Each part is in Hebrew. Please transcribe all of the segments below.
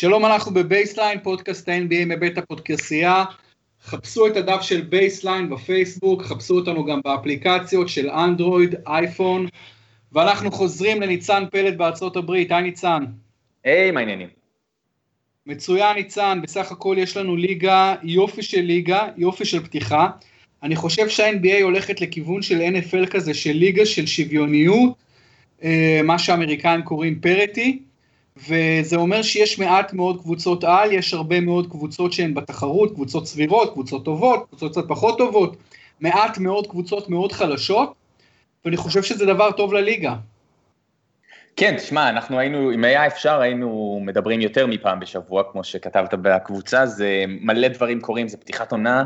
שלום, אנחנו ב Baseline, פודקאסט ה-NBA מבית הפודקסייה. חפשו את הדף של Baseline בפייסבוק, חפשו אותנו גם באפליקציות של אנדרואיד, אייפון, ואנחנו חוזרים לניצן פלד בארצות הברית. היי ניצן. היי, מה העניינים? מצוין ניצן, בסך הכל יש לנו ליגה, יופי של ליגה, יופי של פתיחה. אני חושב שה-NBA הולכת לכיוון של NFL כזה, של ליגה של שוויוניות, אה, מה שהאמריקאים קוראים פרטי. וזה אומר שיש מעט מאוד קבוצות על, יש הרבה מאוד קבוצות שהן בתחרות, קבוצות סבירות, קבוצות טובות, קבוצות קצת פחות טובות, מעט מאוד קבוצות מאוד חלשות, ואני חושב שזה דבר טוב לליגה. כן, תשמע, אנחנו היינו, אם היה אפשר, היינו מדברים יותר מפעם בשבוע, כמו שכתבת בקבוצה, זה מלא דברים קורים, זה פתיחת עונה,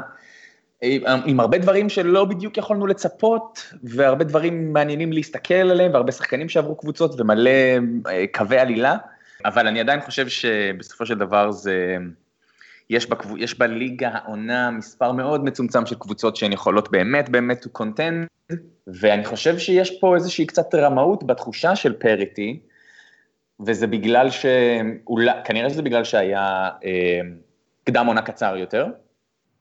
עם הרבה דברים שלא בדיוק יכולנו לצפות, והרבה דברים מעניינים להסתכל עליהם, והרבה שחקנים שעברו קבוצות, ומלא אה, קווי עלילה. אבל אני עדיין חושב שבסופו של דבר זה, יש, בקב... יש בליגה העונה מספר מאוד מצומצם של קבוצות שהן יכולות באמת באמת to contend, ואני חושב שיש פה איזושהי קצת רמאות בתחושה של פריטי, וזה בגלל ש... אולי, כנראה שזה בגלל שהיה אה, קדם עונה קצר יותר.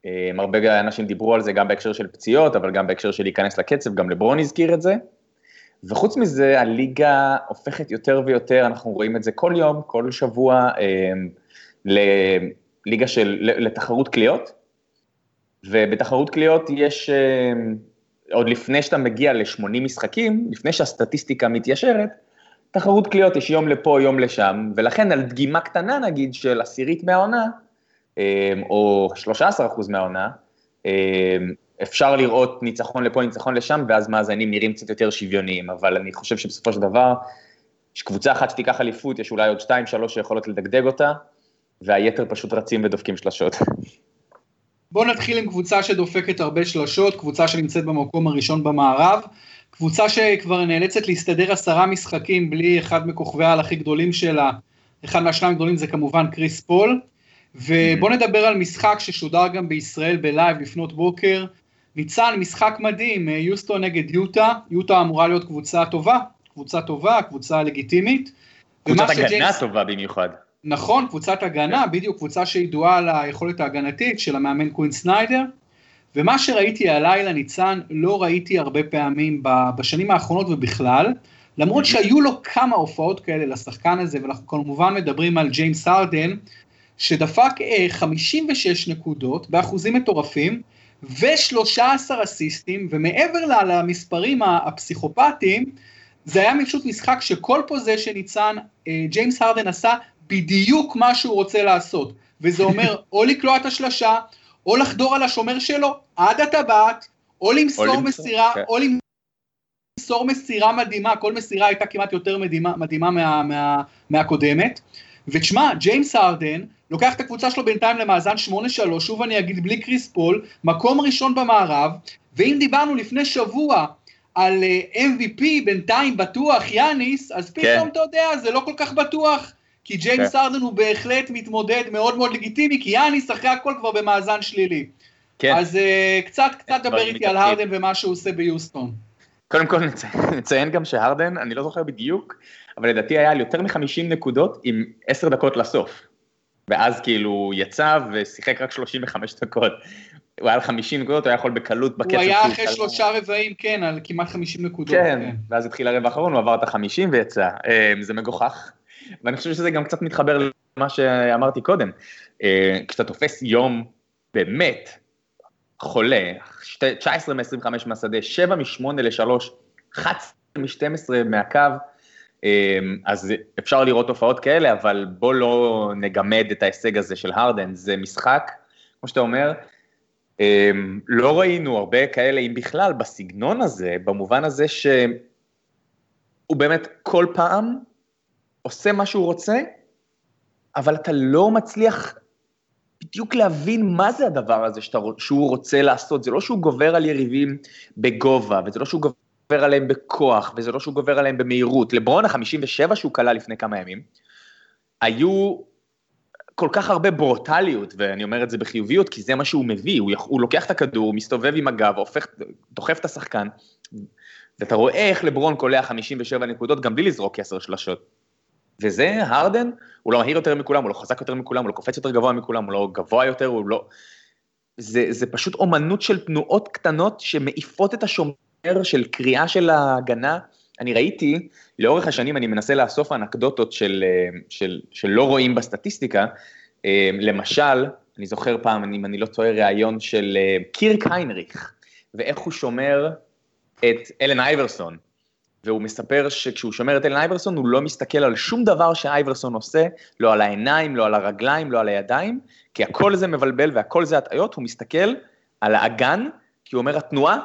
אה, הרבה אנשים דיברו על זה גם בהקשר של פציעות, אבל גם בהקשר של להיכנס לקצב, גם לברון הזכיר את זה. וחוץ מזה, הליגה הופכת יותר ויותר, אנחנו רואים את זה כל יום, כל שבוע, אה, לליגה של, לתחרות קליעות, ובתחרות קליעות יש, אה, עוד לפני שאתה מגיע ל-80 משחקים, לפני שהסטטיסטיקה מתיישרת, תחרות קליעות יש יום לפה, יום לשם, ולכן על דגימה קטנה נגיד של עשירית מהעונה, אה, או 13% מהעונה, אפשר לראות ניצחון לפה, ניצחון לשם, ואז מאזנים נראים קצת יותר שוויוניים, אבל אני חושב שבסופו של דבר, יש קבוצה אחת שתיקח אליפות, יש אולי עוד שתיים, שלוש שיכולות לדגדג אותה, והיתר פשוט רצים ודופקים שלשות. בואו נתחיל עם קבוצה שדופקת הרבה שלשות, קבוצה שנמצאת במקום הראשון במערב, קבוצה שכבר נאלצת להסתדר עשרה משחקים בלי אחד מכוכבי העל הכי גדולים שלה, אחד מהשניים הגדולים זה כמובן קריס פול, ובואו נדבר על משחק ששודר גם בישראל ב live לפנות בוקר, ניצן, משחק מדהים, אה, יוסטון נגד יוטה, יוטה אמורה להיות קבוצה טובה, קבוצה טובה, קבוצה לגיטימית. קבוצת הגנה שג'יימס... טובה במיוחד. נכון, קבוצת הגנה, כן. בדיוק, קבוצה שידועה על היכולת ההגנתית של המאמן קווין סניידר. ומה שראיתי הלילה, ניצן, לא ראיתי הרבה פעמים בשנים האחרונות ובכלל, למרות שהיו לו כמה הופעות כאלה לשחקן הזה, ואנחנו כמובן מדברים על ג'יימס הרדן, שדפק 56 אה, נקודות באחוזים מטורפים, ו-13 אסיסטים, ומעבר למספרים הפסיכופטיים, זה היה פשוט משחק שכל פוזיישן ניצן, אה, ג'יימס הרדן עשה בדיוק מה שהוא רוצה לעשות, וזה אומר או לקלוע את השלשה, או לחדור על השומר שלו עד הטבעת, או למסור מסירה, כן. או למסור מסירה מדהימה, כל מסירה הייתה כמעט יותר מדהימה, מדהימה מה, מה, מהקודמת. ותשמע, ג'יימס הרדן לוקח את הקבוצה שלו בינתיים למאזן 8-3, שוב אני אגיד בלי קריס פול, מקום ראשון במערב, ואם דיברנו לפני שבוע על אה, MVP בינתיים בטוח, יאניס, אז כן. פתאום כן. אתה יודע, זה לא כל כך בטוח, כי ג'יימס כן. הרדן הוא בהחלט מתמודד מאוד מאוד לגיטימי, כי יאניס אחרי הכל כבר במאזן שלילי. כן. אז uh, קצת, קצת דבר איתי על הרדן ומה שהוא עושה ביוסטון. קודם כל נציין, נציין גם שהרדן, אני לא זוכר בדיוק, אבל לדעתי היה על יותר מ-50 נקודות עם 10 דקות לסוף. ואז כאילו יצא ושיחק רק 35 דקות. הוא היה על 50 נקודות, הוא היה יכול בקלות בקצב הוא היה אחרי שלושה רבעים, כן, על כמעט 50 נקודות. כן, כן. ואז התחיל הרבע האחרון, הוא עבר את ה-50 ויצא. אה, זה מגוחך. ואני חושב שזה גם קצת מתחבר למה שאמרתי קודם. אה, כשאתה תופס יום באמת חולה, 19 מ-25 מהשדה, 7 מ-8 ל-3, 11 מ-12 מהקו, אז אפשר לראות תופעות כאלה, אבל בוא לא נגמד את ההישג הזה של הרדן, זה משחק, כמו שאתה אומר, אמ, לא ראינו הרבה כאלה, אם בכלל, בסגנון הזה, במובן הזה שהוא באמת כל פעם עושה מה שהוא רוצה, אבל אתה לא מצליח בדיוק להבין מה זה הדבר הזה שאתה, שהוא רוצה לעשות, זה לא שהוא גובר על יריבים בגובה, וזה לא שהוא גובר גובר עליהם בכוח, וזה לא שהוא גובר עליהם במהירות. לברון ה-57 שהוא כלל לפני כמה ימים, היו כל כך הרבה ברוטליות, ואני אומר את זה בחיוביות, כי זה מה שהוא מביא, הוא, הוא לוקח את הכדור, מסתובב עם הגב, הופך, דוחף את השחקן, ואתה רואה איך לברון קולע 57 נקודות גם בלי לזרוק 10 שלשות. וזה הרדן, הוא לא מהיר יותר מכולם, הוא לא חזק יותר מכולם, הוא לא קופץ יותר גבוה מכולם, הוא לא גבוה יותר, הוא לא... זה, זה פשוט אומנות של תנועות קטנות שמעיפות את השומר של קריאה של ההגנה. אני ראיתי, לאורך השנים אני מנסה לאסוף אנקדוטות של, של, של לא רואים בסטטיסטיקה. אה, למשל, אני זוכר פעם, אם אני לא טועה, ראיון של אה, קירק היינריך, ואיך הוא שומר את אלן אייברסון. והוא מספר שכשהוא שומר את אלן אייברסון, הוא לא מסתכל על שום דבר שאייברסון עושה, לא על העיניים, לא על הרגליים, לא על הידיים, כי הכל זה מבלבל והכל זה הטעיות, הוא מסתכל על האגן, כי הוא אומר, התנועה,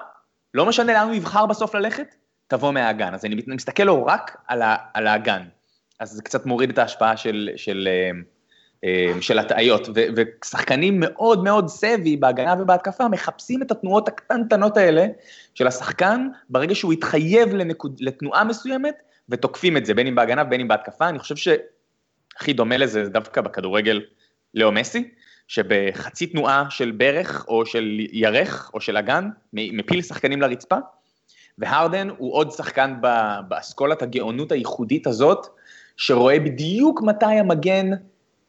לא משנה לאן הוא יבחר בסוף ללכת, תבוא מהאגן. אז אני מסתכל לו רק על, ה, על האגן. אז זה קצת מוריד את ההשפעה של, של, אה, אה, של הטעיות, ושחקנים מאוד מאוד סבי בהגנה ובהתקפה מחפשים את התנועות הקטנטנות האלה של השחקן ברגע שהוא התחייב לנקוד, לתנועה מסוימת ותוקפים את זה, בין אם בהגנה ובין אם בהתקפה. אני חושב שהכי דומה לזה זה דווקא בכדורגל לאו מסי, שבחצי תנועה של ברך או של ירך או של אגן, מפיל שחקנים לרצפה, והרדן הוא עוד שחקן באסכולת הגאונות הייחודית הזאת, שרואה בדיוק מתי המגן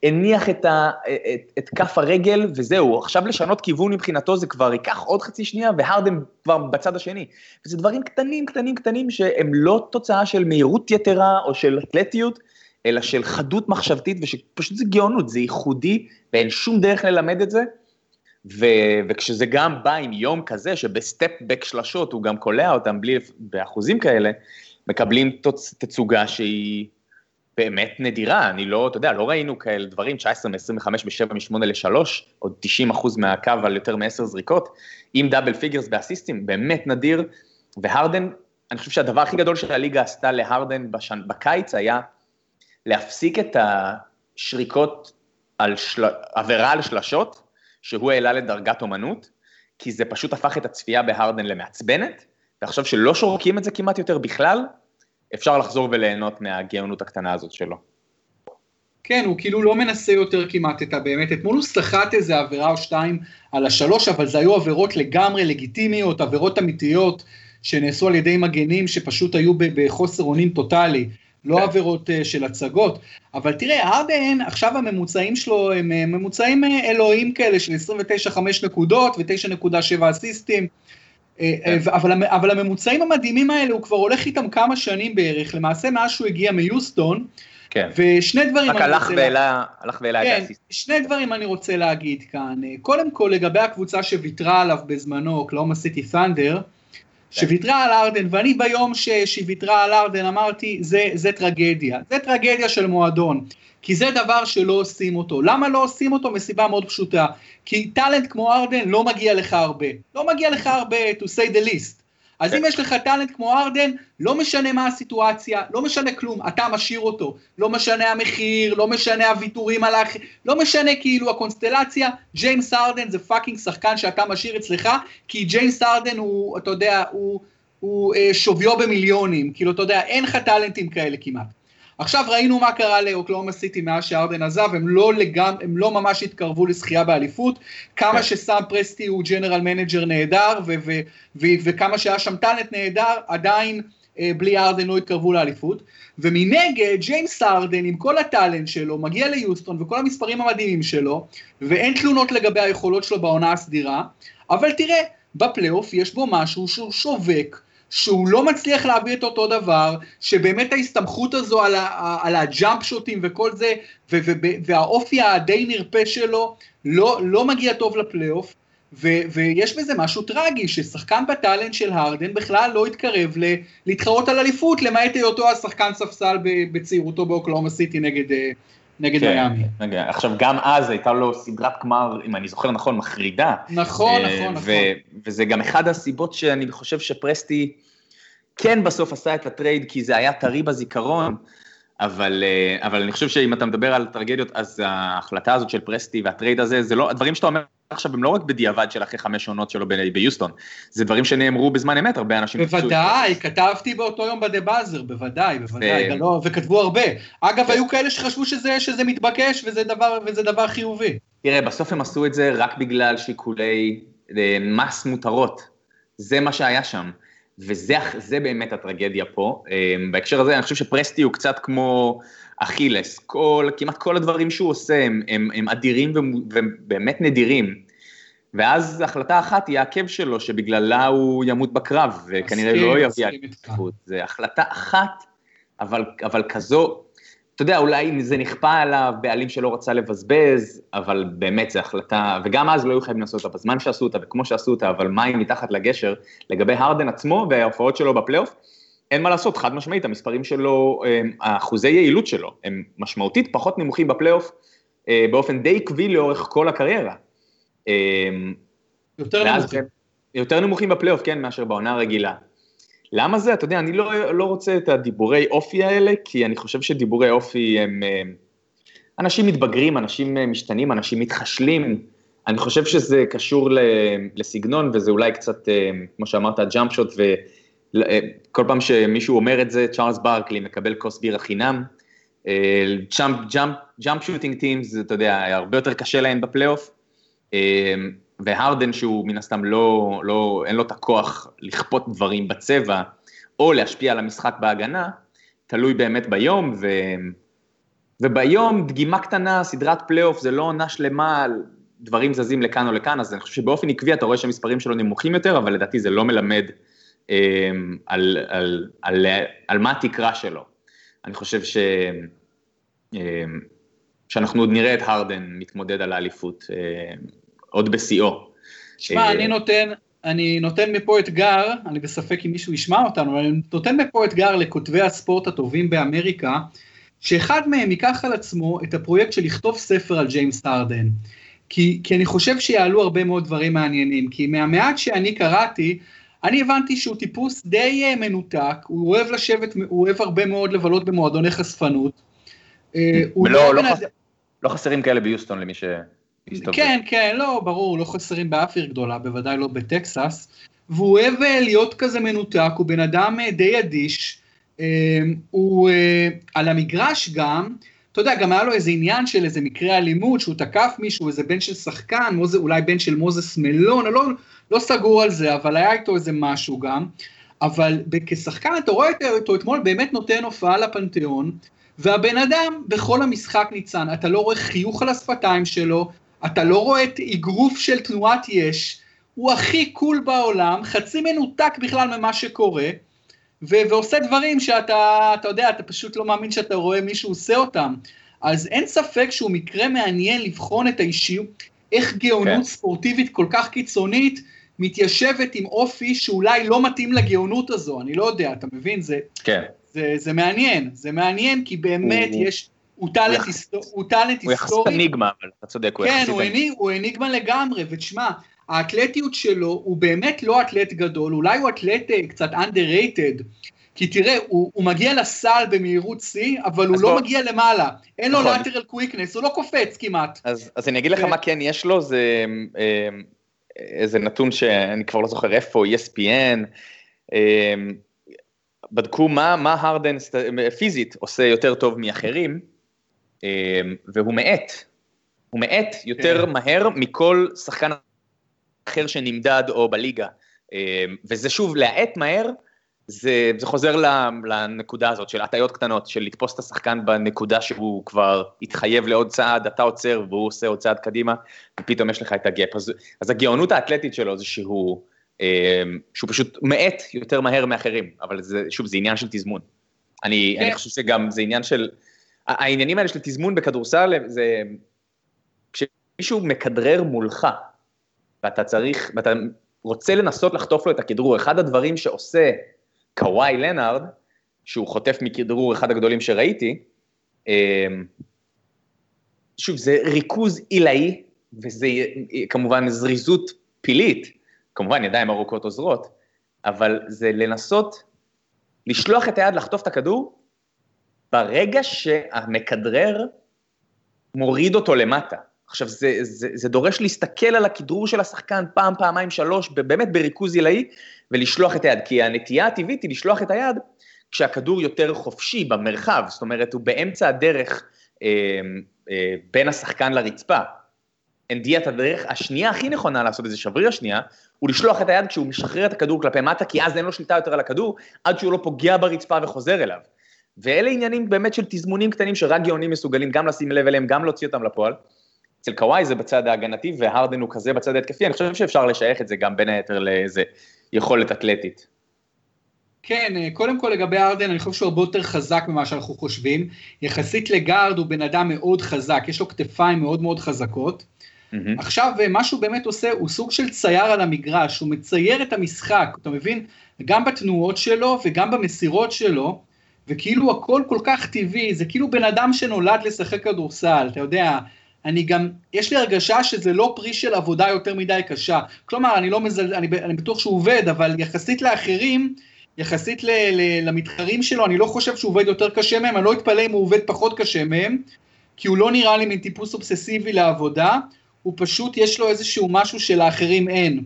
הניח את, ה, את, את כף הרגל, וזהו, עכשיו לשנות כיוון מבחינתו זה כבר ייקח עוד חצי שנייה, והרדן כבר בצד השני. וזה דברים קטנים, קטנים, קטנים, שהם לא תוצאה של מהירות יתרה או של אתלטיות, אלא של חדות מחשבתית, ושפשוט זה גאונות, זה ייחודי, ואין שום דרך ללמד את זה. ו, וכשזה גם בא עם יום כזה, שבסטפ-בק שלשות הוא גם קולע אותם בלי, באחוזים כאלה, מקבלים תוצ, תצוגה שהיא באמת נדירה, אני לא, אתה יודע, לא ראינו כאלה דברים, 19 מ-25 ב-7 מ-8 ל-3, עוד 90 אחוז מהקו על יותר מ-10 זריקות, עם double figures באסיסטים, באמת נדיר, והרדן, אני חושב שהדבר הכי גדול שהליגה עשתה להרדן בשנ... בקיץ היה להפסיק את השריקות על של... עבירה על שלשות, שהוא העלה לדרגת אומנות, כי זה פשוט הפך את הצפייה בהרדן למעצבנת, ועכשיו שלא שורקים את זה כמעט יותר בכלל, אפשר לחזור וליהנות מהגאונות הקטנה הזאת שלו. כן, הוא כאילו לא מנסה יותר כמעט את הבאמת, אתמול הוא סחט איזה עבירה או שתיים על השלוש, אבל זה היו עבירות לגמרי לגיטימיות, עבירות אמיתיות, שנעשו על ידי מגנים שפשוט היו בחוסר אונים טוטאלי, לא כן. עבירות uh, של הצגות. אבל תראה, ארדן, עכשיו הממוצעים שלו הם uh, ממוצעים uh, אלוהים כאלה של 29.5 נקודות ו-9.7 אסיסטים. אה, כן. אה, אבל, אבל הממוצעים המדהימים האלה, הוא כבר הולך איתם כמה שנים בערך, למעשה מאז שהוא הגיע מיוסטון, כן. ושני דברים... רק הלך ואלה, הלך ואלה כן, שני דברים אני רוצה להגיד כאן. אה, קודם כל, לגבי הקבוצה שוויתרה עליו בזמנו, קלאומה סיטי ת'אנדר, שוויתרה על ארדן, ואני ביום שהיא ויתרה על ארדן אמרתי, זה, זה טרגדיה. זה טרגדיה של מועדון. כי זה דבר שלא עושים אותו. למה לא עושים אותו? מסיבה מאוד פשוטה. כי טאלנט כמו ארדן לא מגיע לך הרבה. לא מגיע לך הרבה, to say the least. אז אם יש לך טאלנט כמו ארדן, לא משנה מה הסיטואציה, לא משנה כלום, אתה משאיר אותו. לא משנה המחיר, לא משנה הוויתורים על האחר, לא משנה כאילו הקונסטלציה, ג'יימס הרדן זה פאקינג שחקן שאתה משאיר אצלך, כי ג'יימס הרדן הוא, אתה יודע, הוא, הוא אה, שוויו במיליונים, כאילו, אתה יודע, אין לך טאלנטים כאלה כמעט. עכשיו ראינו מה קרה לאוקלהומה סיטי מאז שהרדן עזב, הם לא, לגמ, הם לא ממש התקרבו לזכייה באליפות, כמה כן. שסאם פרסטי הוא general manager נהדר, ו- ו- ו- וכמה שהיה שם טאלנט נהדר, עדיין אה, בלי הרדן לא התקרבו לאליפות, ומנגד ג'יימס הרדן עם כל הטאלנט שלו מגיע ליוסטון וכל המספרים המדהימים שלו, ואין תלונות לגבי היכולות שלו בעונה הסדירה, אבל תראה, בפלייאוף יש בו משהו שהוא שובק, שהוא לא מצליח להביא את אותו דבר, שבאמת ההסתמכות הזו על, ה, על ה jump shotים וכל זה, ו, ו, והאופי הדי נרפה שלו, לא, לא מגיע טוב לפלייאוף, ויש בזה משהו טרגי, ששחקן בטאלנט של הרדן בכלל לא התקרב ל, להתחרות על אליפות, למעט היותו השחקן ספסל בצעירותו באוקלהומה סיטי נגד... אה, נגד כן, מיאמי. עכשיו גם אז הייתה לו סדרת גמר, אם אני זוכר נכון, מחרידה. נכון, אה, נכון, נכון. וזה גם אחד הסיבות שאני חושב שפרסטי כן בסוף עשה את ה trade, כי זה היה טרי בזיכרון, אבל, אה, אבל אני חושב שאם אתה מדבר על טרגדיות, אז ההחלטה הזאת של פרסטי וה trade הזה, זה לא, הדברים שאתה אומר עכשיו הם לא רק בדיעבד של אחרי חמש עונות שלו ביוסטון, זה דברים שנאמרו בזמן אמת, הרבה אנשים... בוודאי, כתבתי באותו יום בדה באזר, בוודאי, בוודאי, ו... לא, וכתבו הרבה. אגב. היו כאלה שחשבו שזה, שזה מתבקש וזה דבר, וזה דבר חיובי. תראה, בסוף הם עשו את זה רק בגלל שיקולי אה, מס מותרות. זה מה שהיה שם. וזה באמת הטרגדיה פה. בהקשר הזה, אני חושב שפרסטי הוא קצת כמו אכילס, כל, כמעט כל הדברים שהוא עושה הם, הם, הם אדירים ובאמת נדירים. ואז החלטה אחת היא העקב שלו, שבגללה הוא ימות בקרב, וכנראה לא יביא אליפות. זו החלטה אחת, אבל, אבל כזו, אתה יודע, אולי זה נכפה עליו בעלים שלא רצה לבזבז, אבל באמת זו החלטה, וגם אז לא היו חייבים לעשות אותה בזמן שעשו אותה וכמו שעשו אותה, אבל מים מתחת לגשר, לגבי הרדן עצמו וההופעות שלו בפלייאוף, אין מה לעשות, חד משמעית, המספרים שלו, האחוזי יעילות שלו, הם משמעותית פחות נמוכים בפלייאוף, אה, באופן די עקבי לאורך כל הקריירה. אמ, יותר נמוכים. יותר נמוכים בפלייאוף, כן, מאשר בעונה הרגילה. למה זה? אתה יודע, אני לא, לא רוצה את הדיבורי אופי האלה, כי אני חושב שדיבורי אופי הם... אנשים מתבגרים, אנשים משתנים, אנשים מתחשלים. אני חושב שזה קשור לסגנון, וזה אולי קצת, אה, כמו שאמרת, ג'אמפ שוט, וכל פעם שמישהו אומר את זה, צ'ארלס ברקלי מקבל כוס בירה חינם. jump shooting teams, אתה יודע, הרבה יותר קשה להם בפלייאוף. אמ, והרדן שהוא מן הסתם לא, לא, אין לו את הכוח לכפות דברים בצבע, או להשפיע על המשחק בהגנה, תלוי באמת ביום, ו... וביום דגימה קטנה, סדרת פלייאוף, זה לא עונה שלמה, דברים זזים לכאן או לכאן, אז אני חושב שבאופן עקבי אתה רואה שהמספרים שלו נמוכים יותר, אבל לדעתי זה לא מלמד אה, על, על, על, על, על מה התקרה שלו. אני חושב ש... אה, שאנחנו עוד נראה את הרדן מתמודד על האליפות, אה, עוד בשיאו. שמע, אה, אני נותן, אני נותן מפה אתגר, אני בספק אם מישהו ישמע אותנו, אבל אני נותן מפה אתגר לכותבי הספורט הטובים באמריקה, שאחד מהם ייקח על עצמו את הפרויקט של לכתוב ספר על ג'יימס הרדן. כי, כי אני חושב שיעלו הרבה מאוד דברים מעניינים, כי מהמעט שאני קראתי, אני הבנתי שהוא טיפוס די אה, מנותק, הוא אוהב לשבת, הוא אוהב הרבה מאוד לבלות במועדוני חשפנות. ולא, לא, לא, חס... לא חסרים כאלה ביוסטון למי ש... כן, כן, לא, ברור, לא חסרים באף עיר גדולה, בוודאי לא בטקסס. והוא אוהב אה, להיות כזה מנותק, הוא בן אדם אה, די אדיש. אה, הוא על המגרש גם, אתה יודע, גם היה לו איזה עניין של איזה מקרה אלימות, שהוא תקף מישהו, איזה בן של שחקן, מוזה, אולי בן של מוזס מלון, לא, לא סגור על זה, אבל היה איתו איזה משהו גם. אבל כשחקן אתה רואה אותו אתמול באמת נותן הופעה לפנתיאון, והבן אדם בכל המשחק ניצן, אתה לא רואה חיוך על השפתיים שלו, אתה לא רואה את אגרוף של תנועת יש, הוא הכי קול בעולם, חצי מנותק בכלל ממה שקורה, ו- ועושה דברים שאתה, אתה יודע, אתה פשוט לא מאמין שאתה רואה מישהו עושה אותם. אז אין ספק שהוא מקרה מעניין לבחון את האישיות, איך גאונות כן. ספורטיבית כל כך קיצונית מתיישבת עם אופי שאולי לא מתאים לגאונות הזו, אני לא יודע, אתה מבין? זה, כן. זה, זה מעניין, זה מעניין כי באמת הוא... יש... הוא טאלנט היסטורי. הוא טאלנט היסטורי. הוא יחסית אניגמה, אבל אתה צודק, הוא יחסית... כן, הוא אניגמה לגמרי, ותשמע, האתלטיות שלו הוא באמת לא אתלט גדול, אולי הוא אתלט אה, קצת underrated, כי תראה, הוא, הוא מגיע לסל במהירות שיא, אבל הוא לא בוא... מגיע למעלה. אין לו נכון. lateral quickness, הוא לא קופץ כמעט. אז, אז אני אגיד לך ו... מה כן יש לו, זה אה, איזה נתון שאני כבר לא זוכר איפה, ESPN, אה, בדקו מה, מה הרדן פיזית עושה יותר טוב מאחרים, והוא מאט, הוא מאט יותר כן. מהר מכל שחקן אחר שנמדד או בליגה. אמ, וזה שוב, להאט מהר, זה, זה חוזר לנקודה הזאת של הטיות קטנות, של לתפוס את השחקן בנקודה שהוא כבר התחייב לעוד צעד, אתה עוצר והוא עושה עוד צעד קדימה, ופתאום יש לך את הגאפ. אז, אז הגאונות האתלטית שלו זה שהוא, אמ, שהוא פשוט מאט יותר מהר מאחרים, אבל זה, שוב, זה עניין של תזמון. אני, כן. אני חושב שגם זה עניין של, העניינים האלה של תזמון בכדורסל זה כשמישהו מכדרר מולך ואתה צריך, ואתה רוצה לנסות לחטוף לו את הכדרור, אחד הדברים שעושה קוואי לנארד, שהוא חוטף מכדרור אחד הגדולים שראיתי, אמ, שוב, זה ריכוז עילאי, וזה כמובן זריזות פילית, כמובן ידיים ארוכות עוזרות, אבל זה לנסות לשלוח את היד לחטוף את הכדור, ברגע שהמכדרר מוריד אותו למטה. עכשיו, זה, זה, זה דורש להסתכל על הכדרור של השחקן פעם, פעמיים, שלוש, באמת בריכוז עילאי, ולשלוח את היד, כי הנטייה הטבעית היא לשלוח את היד כשהכדור יותר חופשי במרחב, זאת אומרת, הוא באמצע הדרך אה, אה, בין השחקן לרצפה. אנדיית הדרך השנייה הכי נכונה לעשות את זה, שבריר השנייה, הוא לשלוח את היד כשהוא משחרר את הכדור כלפי מטה, כי אז אין לו שליטה יותר על הכדור, עד שהוא לא פוגע ברצפה וחוזר אליו. ואלה עניינים באמת של תזמונים קטנים שרק גאונים מסוגלים גם לשים לב אליהם, גם להוציא אותם לפועל. אצל קוואי זה בצד ההגנתי, והרדן הוא כזה בצד ההתקפי, אני חושב שאפשר לשייך את זה גם בין היתר לאיזה יכולת אתלטית. כן, קודם כל לגבי ארדן, אני חושב שהוא הרבה יותר חזק ממה שאנחנו חושבים. יחסית לגארד הוא בן אדם מאוד חזק, יש לו כתפיים מאוד מאוד חזקות. Mm-hmm. עכשיו, מה שהוא באמת עושה, הוא סוג של צייר על המגרש, הוא מצייר את המשחק, אתה מבין? גם בתנועות שלו וגם במסירות שלו, וכאילו הכל כל כך טבעי, זה כאילו בן אדם שנולד לשחק כדורסל, אתה יודע, אני גם, יש לי הרגשה שזה לא פרי של עבודה יותר מדי קשה. כלומר, אני לא מזל, אני, אני בטוח שהוא עובד, אבל יחסית לאחרים, יחסית ל, ל, למתחרים שלו, אני לא חושב שהוא עובד יותר קשה מהם, אני לא אתפלא אם הוא עובד פחות קשה מהם, כי הוא לא נראה לי מין טיפוס אובססיבי לעבודה, הוא פשוט, יש לו איזשהו משהו שלאחרים אין.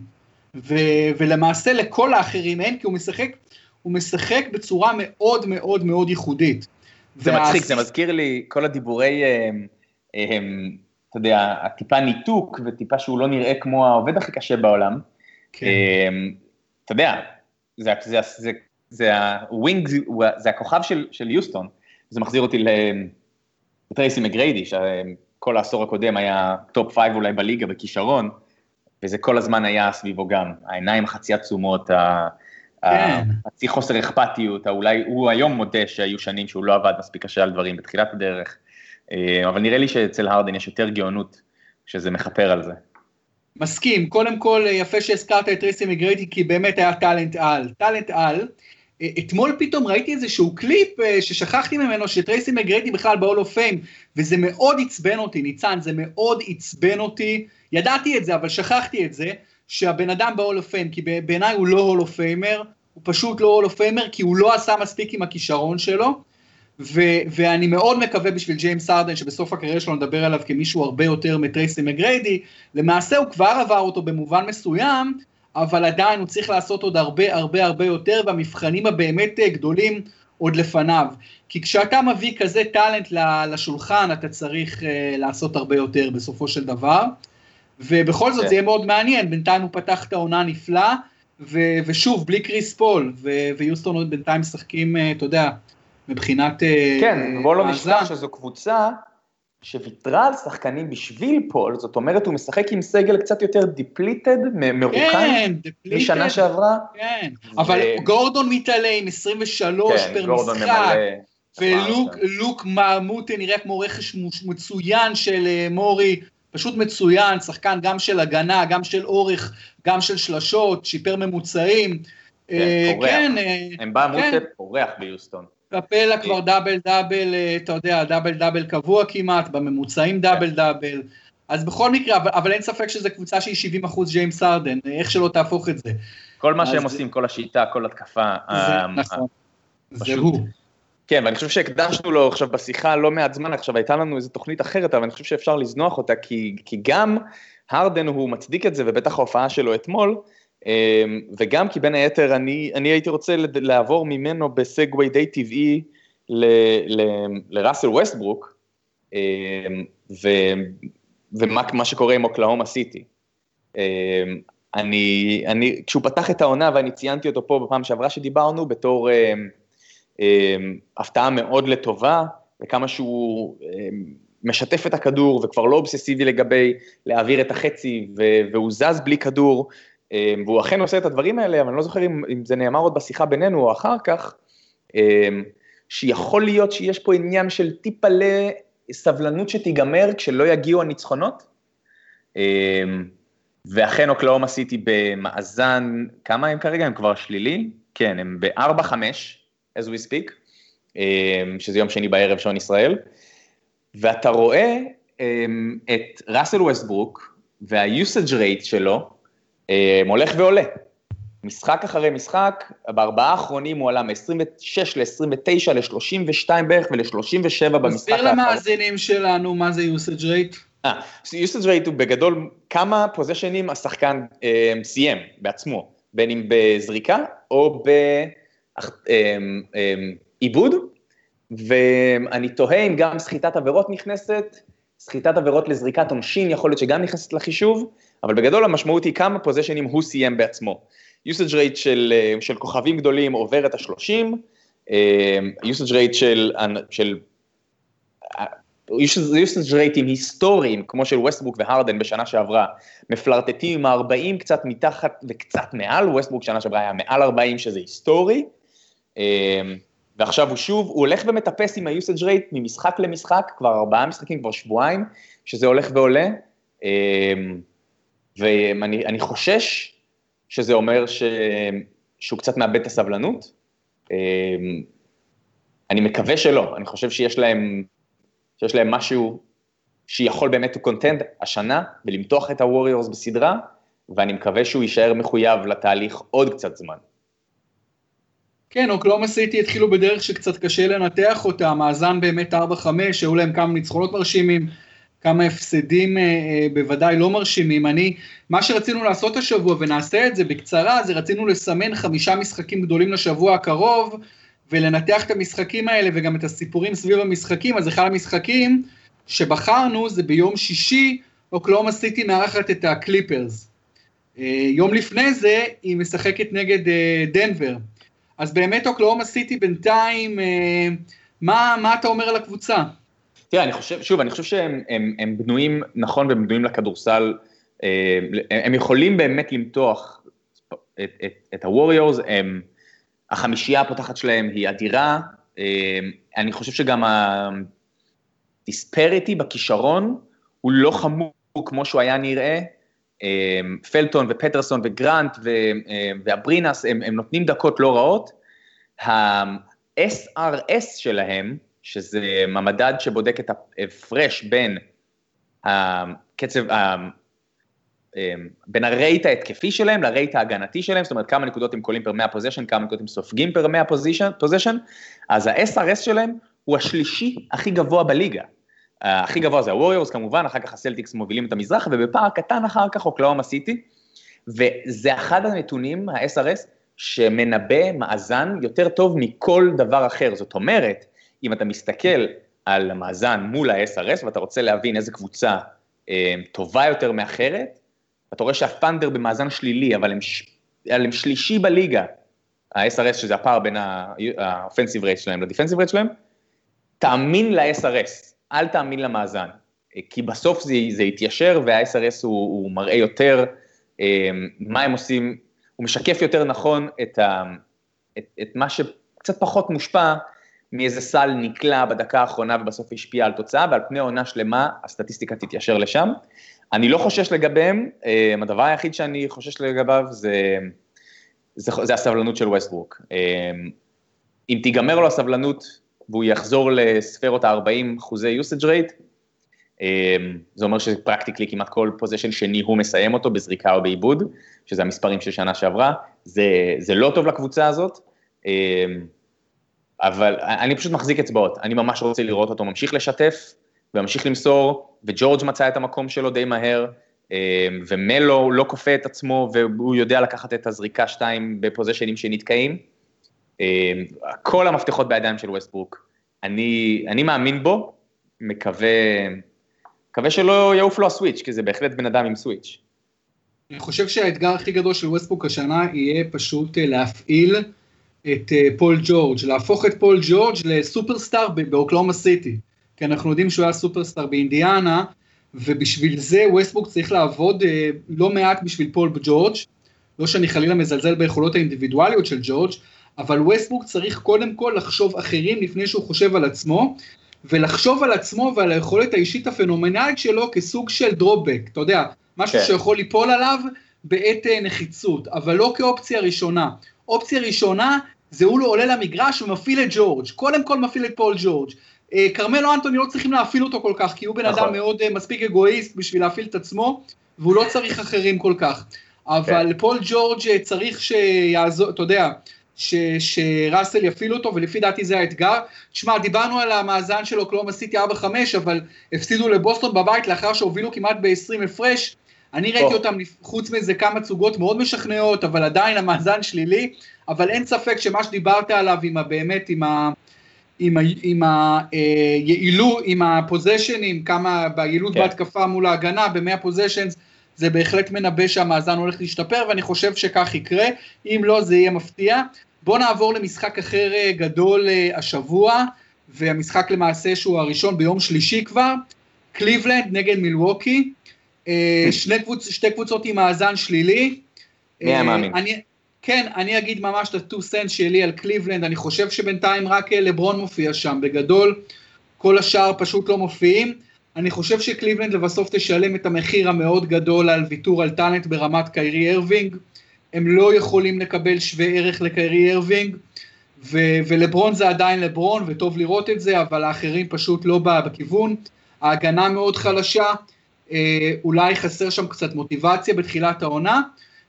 ו, ולמעשה לכל האחרים אין, כי הוא משחק, הוא משחק בצורה מאוד מאוד מאוד ייחודית. זה וה... מצחיק, זה מזכיר לי כל הדיבורי, הם, הם, אתה יודע, הטיפה ניתוק וטיפה שהוא לא נראה כמו העובד הכי קשה בעולם. כן. אתה יודע, זה, זה, זה, זה ה wing, זה הכוכב של, של יוסטון, זה מחזיר אותי לטרייסי מגריידי, שכל העשור הקודם היה top five אולי בליגה בכישרון, וזה כל הזמן היה סביבו גם, העיניים חצי עצומות, כן. חצי חוסר אכפתיות, אולי הוא היום מודה שהיו שנים שהוא לא עבד מספיק קשה על דברים בתחילת הדרך, אה, אבל נראה לי שאצל הרדן יש יותר גאונות שזה מכפר על זה. מסכים, קודם כל יפה שהזכרת את טרייסי מגריידי כי באמת היה טאלנט על, טאלנט על. אה, אתמול פתאום ראיתי איזשהו קליפ אה, ששכחתי ממנו שטרייסי מגריידי בכלל ב-hall of fame וזה מאוד עצבן אותי, ניצן, זה מאוד עצבן אותי, ידעתי את זה אבל שכחתי את זה, שהבן אדם ב-all of fame, כי בעיניי הוא לא all of famer, הוא פשוט לא all of famer כי הוא לא עשה מספיק עם הכישרון שלו, ו- ואני מאוד מקווה בשביל ג'יימס ארדן, שבסוף הקריירה שלו נדבר עליו כמישהו הרבה יותר מטרייסי מגריידי, למעשה הוא כבר עבר אותו במובן מסוים, אבל עדיין הוא צריך לעשות עוד הרבה הרבה הרבה יותר, והמבחנים הבאמת אה, גדולים עוד לפניו. כי כשאתה מביא כזה טאלנט לשולחן, אתה צריך uh, לעשות הרבה יותר בסופו של דבר. ובכל זאת כן. זה יהיה מאוד מעניין, בינתיים הוא פתח את העונה נפלא, ו- ושוב, בלי קריס פול, ו- ויוסטון בינתיים משחקים, uh, אתה יודע, מבחינת... אה, כן, בוא לא נשכח שזו קבוצה שוויתרה על שחקנים בשביל פול, זאת אומרת הוא משחק עם סגל קצת יותר depleted, מרוקן, כן, משנה שעברה. כן, ו... אבל גורדון מתעלה עם 23 כן, per משחק. ולוק מבה א מוטה נראה כמו רכש מצוין של אה, מורי, פשוט מצוין, שחקן גם של הגנה, גם של אורך, גם של שלשות, שיפר ממוצעים. כן, אה, פורח. כן, אמבה א מוטה פורח ביוסטון. קפלה כבר double double, אה, אתה יודע, double double קבוע כמעט, בממוצעים double double. אז בכל מקרה, אבל, אבל אין ספק שזו קבוצה שהיא 70 אחוז ג'יימס הרדן, איך שלא תהפוך את זה. כל מה שהם עושים, כל השיטה, כל התקפה. זה אה, נכון, זה הוא. כן, ואני חושב שהקדשנו לו עכשיו בשיחה לא מעט זמן, עכשיו הייתה לנו איזו תוכנית אחרת, אבל אני חושב שאפשר לזנוח אותה, כי, כי גם הרדן הוא מצדיק את זה, ובטח ההופעה שלו אתמול, אמ, וגם כי בין היתר אני, אני הייתי רוצה לעבור ממנו בסגווי די טבעי לראסל ווסטברוק, אמ, ומה שקורה עם אוקלהומה סיטי. אמ, אני, אני, כשהוא פתח את העונה ואני ציינתי אותו פה בפעם שעברה שדיברנו בתור הפתעה מאוד לטובה, וכמה שהוא משתף את הכדור וכבר לא אובססיבי לגבי להעביר את החצי והוא זז בלי כדור, אמ, והוא אכן עושה את הדברים האלה, אבל אני לא זוכר אם, אם זה נאמר עוד בשיחה בינינו או אחר כך, אמ, שיכול להיות שיש פה עניין של טיפה לסבלנות שתיגמר כשלא יגיעו הניצחונות. אמ, ואכן אוקלאומה סיטי במאזן, כמה הם כרגע? הם כבר שלילי? כן, הם ב-4-5, as we speak, שזה יום שני בערב שעון ישראל, ואתה רואה את ראסל ווסטברוק וה-usage rate שלו, אה, הולך ועולה. משחק אחרי משחק, בארבעה האחרונים הוא עלה מ-26 ל-29 ל-32 בערך ול-37 במשחק האחרון. תסביר למאזינים שלנו מה זה usage rate. אה, usage rate הוא בגדול כמה פוזיישנים השחקן אה, סיים בעצמו, בין אם בזריקה או בעיבוד, אה, אה, ואני תוהה אם גם סחיטת עבירות נכנסת, סחיטת עבירות לזריקת עונשין יכול להיות שגם נכנסת לחישוב, אבל בגדול המשמעות היא כמה פוזיישנים הוא סיים בעצמו. usage rate של, אה, של כוכבים גדולים עובר את ה-30, usage rate של, של usage rateים היסטוריים, כמו של ווסטבוק והרדן בשנה שעברה, מפלרטטים עם ה-40 קצת מתחת וקצת מעל, ווסטבוק שנה שעברה היה מעל 40 שזה היסטורי, ועכשיו הוא שוב, הוא הולך ומטפס עם ה-usage rate ממשחק למשחק, כבר ארבעה משחקים, כבר שבועיים, שזה הולך ועולה, ואני חושש שזה אומר ש... שהוא קצת מאבד את הסבלנות. אני מקווה שלא, אני חושב שיש להם, שיש להם משהו שיכול באמת to contend השנה ולמתוח את הווריורס בסדרה, ואני מקווה שהוא יישאר מחויב לתהליך עוד קצת זמן. כן, אוקלאומה סיטי התחילו בדרך שקצת קשה לנתח אותה, מאזן באמת 4-5, היו להם כמה ניצחונות מרשימים, כמה הפסדים אה, אה, בוודאי לא מרשימים. אני, מה שרצינו לעשות השבוע, ונעשה את זה בקצרה, זה רצינו לסמן חמישה משחקים גדולים לשבוע הקרוב, ולנתח את המשחקים האלה וגם את הסיפורים סביב המשחקים, אז אחד המשחקים שבחרנו זה ביום שישי, אוקלאומה סיטי מארחת את הקליפרס. אה, יום לפני זה היא משחקת נגד אה, דנבר. אז באמת אוקלאומה סיטי בינתיים, אה, מה, מה אתה אומר על הקבוצה? תראה, אני חושב, שוב, אני חושב שהם הם, הם בנויים נכון והם בנויים לכדורסל, הם יכולים באמת למתוח את, את, את הווריורס, החמישייה הפותחת שלהם היא אדירה, אני חושב שגם הדיספריטי בכישרון הוא לא חמור כמו שהוא היה נראה, פלטון ופטרסון וגרנט ואברינס, הם, הם נותנים דקות לא רעות. ה-SRS שלהם, שזה המדד שבודק את ההפרש בין הקצב, בין ה rate ההתקפי שלהם ל rate ההגנתי שלהם, זאת אומרת כמה נקודות הם קולעים per 100 possession, כמה נקודות הם סופגים per 100 possession, אז ה-SRS שלהם הוא השלישי הכי גבוה בליגה. הכי גבוה זה הווריורס כמובן, אחר כך הסלטיקס מובילים את המזרח, ובפער קטן אחר כך אוקלהומה סיטי, וזה אחד הנתונים, ה-SRS, שמנבא מאזן יותר טוב מכל דבר אחר. זאת אומרת, אם אתה מסתכל על המאזן מול ה-SRS, ואתה רוצה להבין איזה קבוצה אה, טובה יותר מאחרת, אתה רואה שהפנדר במאזן שלילי, אבל הם, ש... הם שלישי בליגה, ה-SRS, שזה הפער בין האופנסיב רייט שלהם לדיפנסיב רייט שלהם, תאמין ל-SRS, אל תאמין למאזן, כי בסוף זה, זה יתיישר וה-SRS הוא, הוא מראה יותר אה, מה הם עושים, הוא משקף יותר נכון את, ה, את, את מה שקצת פחות מושפע מאיזה סל נקלע בדקה האחרונה ובסוף השפיע על תוצאה, ועל פני עונה שלמה הסטטיסטיקה תתיישר לשם. אני לא חושש לגביהם, אה, הדבר היחיד שאני חושש לגביו זה, זה, זה הסבלנות של ווסטברוק. אה, אם תיגמר לו הסבלנות והוא יחזור לספרות ה-40 אחוזי usage rate, אמ, זה אומר שפרקטיקלי כמעט כל פוזיישן שני הוא מסיים אותו בזריקה או בעיבוד, שזה המספרים של שנה שעברה, זה, זה לא טוב לקבוצה הזאת, אמ, אבל אני פשוט מחזיק אצבעות, אני ממש רוצה לראות אותו ממשיך לשתף וממשיך למסור, וג'ורג' מצא את המקום שלו די מהר, אמ, ומלו לא כופה את עצמו והוא יודע לקחת את הזריקה שתיים בפוזיישנים שנתקעים. אמ, כל המפתחות בידיים של ווסטברוק. אני, אני מאמין בו, מקווה, מקווה שלא יעוף לו ה switch, כי זה בהחלט בן אדם עם switch. אני חושב שהאתגר הכי גדול של ווסטברוק השנה יהיה פשוט אה, להפעיל את אה, פול ג'ורג', להפוך את פול ג'ורג' לסופרסטאר באוקלהומה סיטי. כי אנחנו יודעים שהוא היה סופרסטאר באינדיאנה, ובשביל זה ווסטברוק צריך לעבוד אה, לא מעט בשביל פול ג'ורג', לא שאני חלילה מזלזל ביכולות האינדיבידואליות של ג'ורג', אבל ווסטברוק צריך קודם כל לחשוב אחרים לפני שהוא חושב על עצמו, ולחשוב על עצמו ועל היכולת האישית הפנומנלית שלו כסוג של drawback, אתה יודע, משהו כן. שיכול ליפול עליו בעת אה, נחיצות, אבל לא כאופציה ראשונה. אופציה ראשונה זה הוא לא עולה למגרש ומפעיל את ג'ורג', קודם כל מפעיל את פול ג'ורג'. אה, כרמלו אנטוני לא צריכים להפעיל אותו כל כך, כי הוא בן נכון. אדם מאוד אה, מספיק אגואיסט בשביל להפעיל את עצמו, והוא לא צריך אחרים כל כך. אבל כן. פול ג'ורג' צריך שיעזור, אתה יודע, שראסל יפעיל אותו, ולפי דעתי זה האתגר. תשמע, דיברנו על המאזן של אוקלאומה סיטי 4-5, אבל הפסידו לבוסטון בבית לאחר שהובילו כמעט ב-20 הפרש. אני ראיתי אותם, חוץ מזה, כמה תצוגות מאוד משכנעות, אבל עדיין המאזן שלילי. אבל אין ספק שמה שדיברת עליו עם ה... באמת, עם, ה, עם, ה, עם היעילות, אה, עם הפוזיישנים, כמה ביעילות כן. בהתקפה מול ההגנה, ב-100 פוזיישנס, זה בהחלט מנבא שהמאזן הולך להשתפר, ואני חושב שכך יקרה, אם לא זה יהיה מפתיע. בואו נעבור למשחק אחר אה, גדול אה, השבוע, והמשחק למעשה שהוא הראשון ביום שלישי כבר, קליבלנד נגד מילווקי, שני קבוצ, שתי קבוצות עם מאזן שלילי. מי היה מאמין? אני, כן, אני אגיד ממש את ה-2 סנט שלי על קליבלנד, אני חושב שבינתיים רק אה, לברון מופיע שם, בגדול, כל השאר פשוט לא מופיעים. אני חושב שקליבלנד לבסוף תשלם את המחיר המאוד גדול על ויתור על talent ברמת קיירי ארווינג. הם לא יכולים לקבל שווה ערך לקיירי הרווינג, ו- ולברון זה עדיין לברון, וטוב לראות את זה, אבל האחרים פשוט לא בכיוון. ההגנה מאוד חלשה, אה, אולי חסר שם קצת מוטיבציה בתחילת העונה.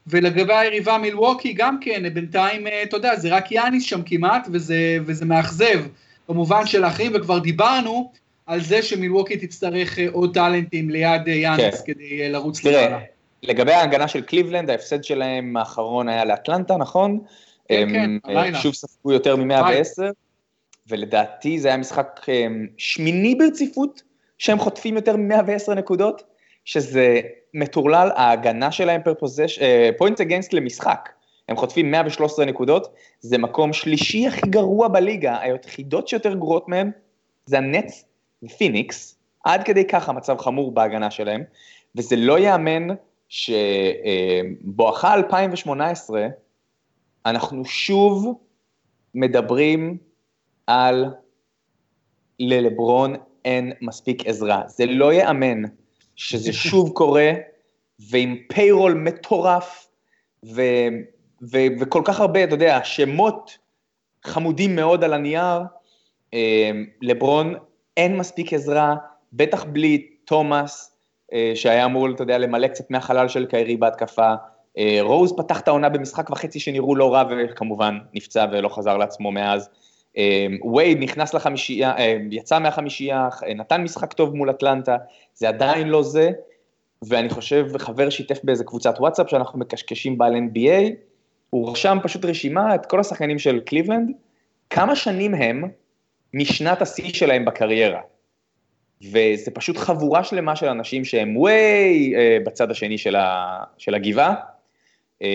ולגבי היריבה מילווקי גם כן, בינתיים, אה, אתה יודע, זה רק יאניס שם כמעט, וזה, וזה מאכזב, במובן של האחרים, וכבר דיברנו על זה שמילווקי תצטרך אה, עוד טאלנטים ליד אה, יאניס כן. כדי לרוץ למעלה. לגבי ההגנה של קליבלנד, ההפסד שלהם האחרון היה לאטלנטה, נכון? כן, כן, הלילה. שוב ספגו יותר מ-110, ולדעתי זה היה משחק שמיני ברציפות, שהם חוטפים יותר מ-110 נקודות, שזה מטורלל, ההגנה שלהם per possession, points against למשחק. הם חוטפים 113 נקודות, זה מקום שלישי הכי גרוע בליגה, היחידות שיותר גרועות מהם זה הנץ ופיניקס, עד כדי כך המצב חמור בהגנה שלהם, וזה לא ייאמן שבואכה 2018, אנחנו שוב מדברים על ללברון אין מספיק עזרה. זה לא ייאמן שזה שוב קורה, ועם פיירול מטורף, ו, ו, וכל כך הרבה, אתה יודע, שמות חמודים מאוד על הנייר, אה, לברון אין מספיק עזרה, בטח בלי תומאס, שהיה אמור, אתה יודע, למלא קצת מהחלל של קיירי בהתקפה. אה, רוז פתח את העונה במשחק וחצי שנראו לא רע, וכמובן נפצע ולא חזר לעצמו מאז. וייד נכנס לחמישייה, יצא מהחמישייה, נתן משחק טוב מול אטלנטה, זה עדיין לא זה, ואני חושב, חבר שיתף באיזה קבוצת וואטסאפ שאנחנו מקשקשים בה על NBA, הוא רשם פשוט רשימה, את כל השחקנים של קליבלנד, כמה שנים הם משנת השיא שלהם בקריירה. וזה פשוט חבורה שלמה של אנשים שהם ווי uh, בצד השני של, ה, של הגבעה, uh,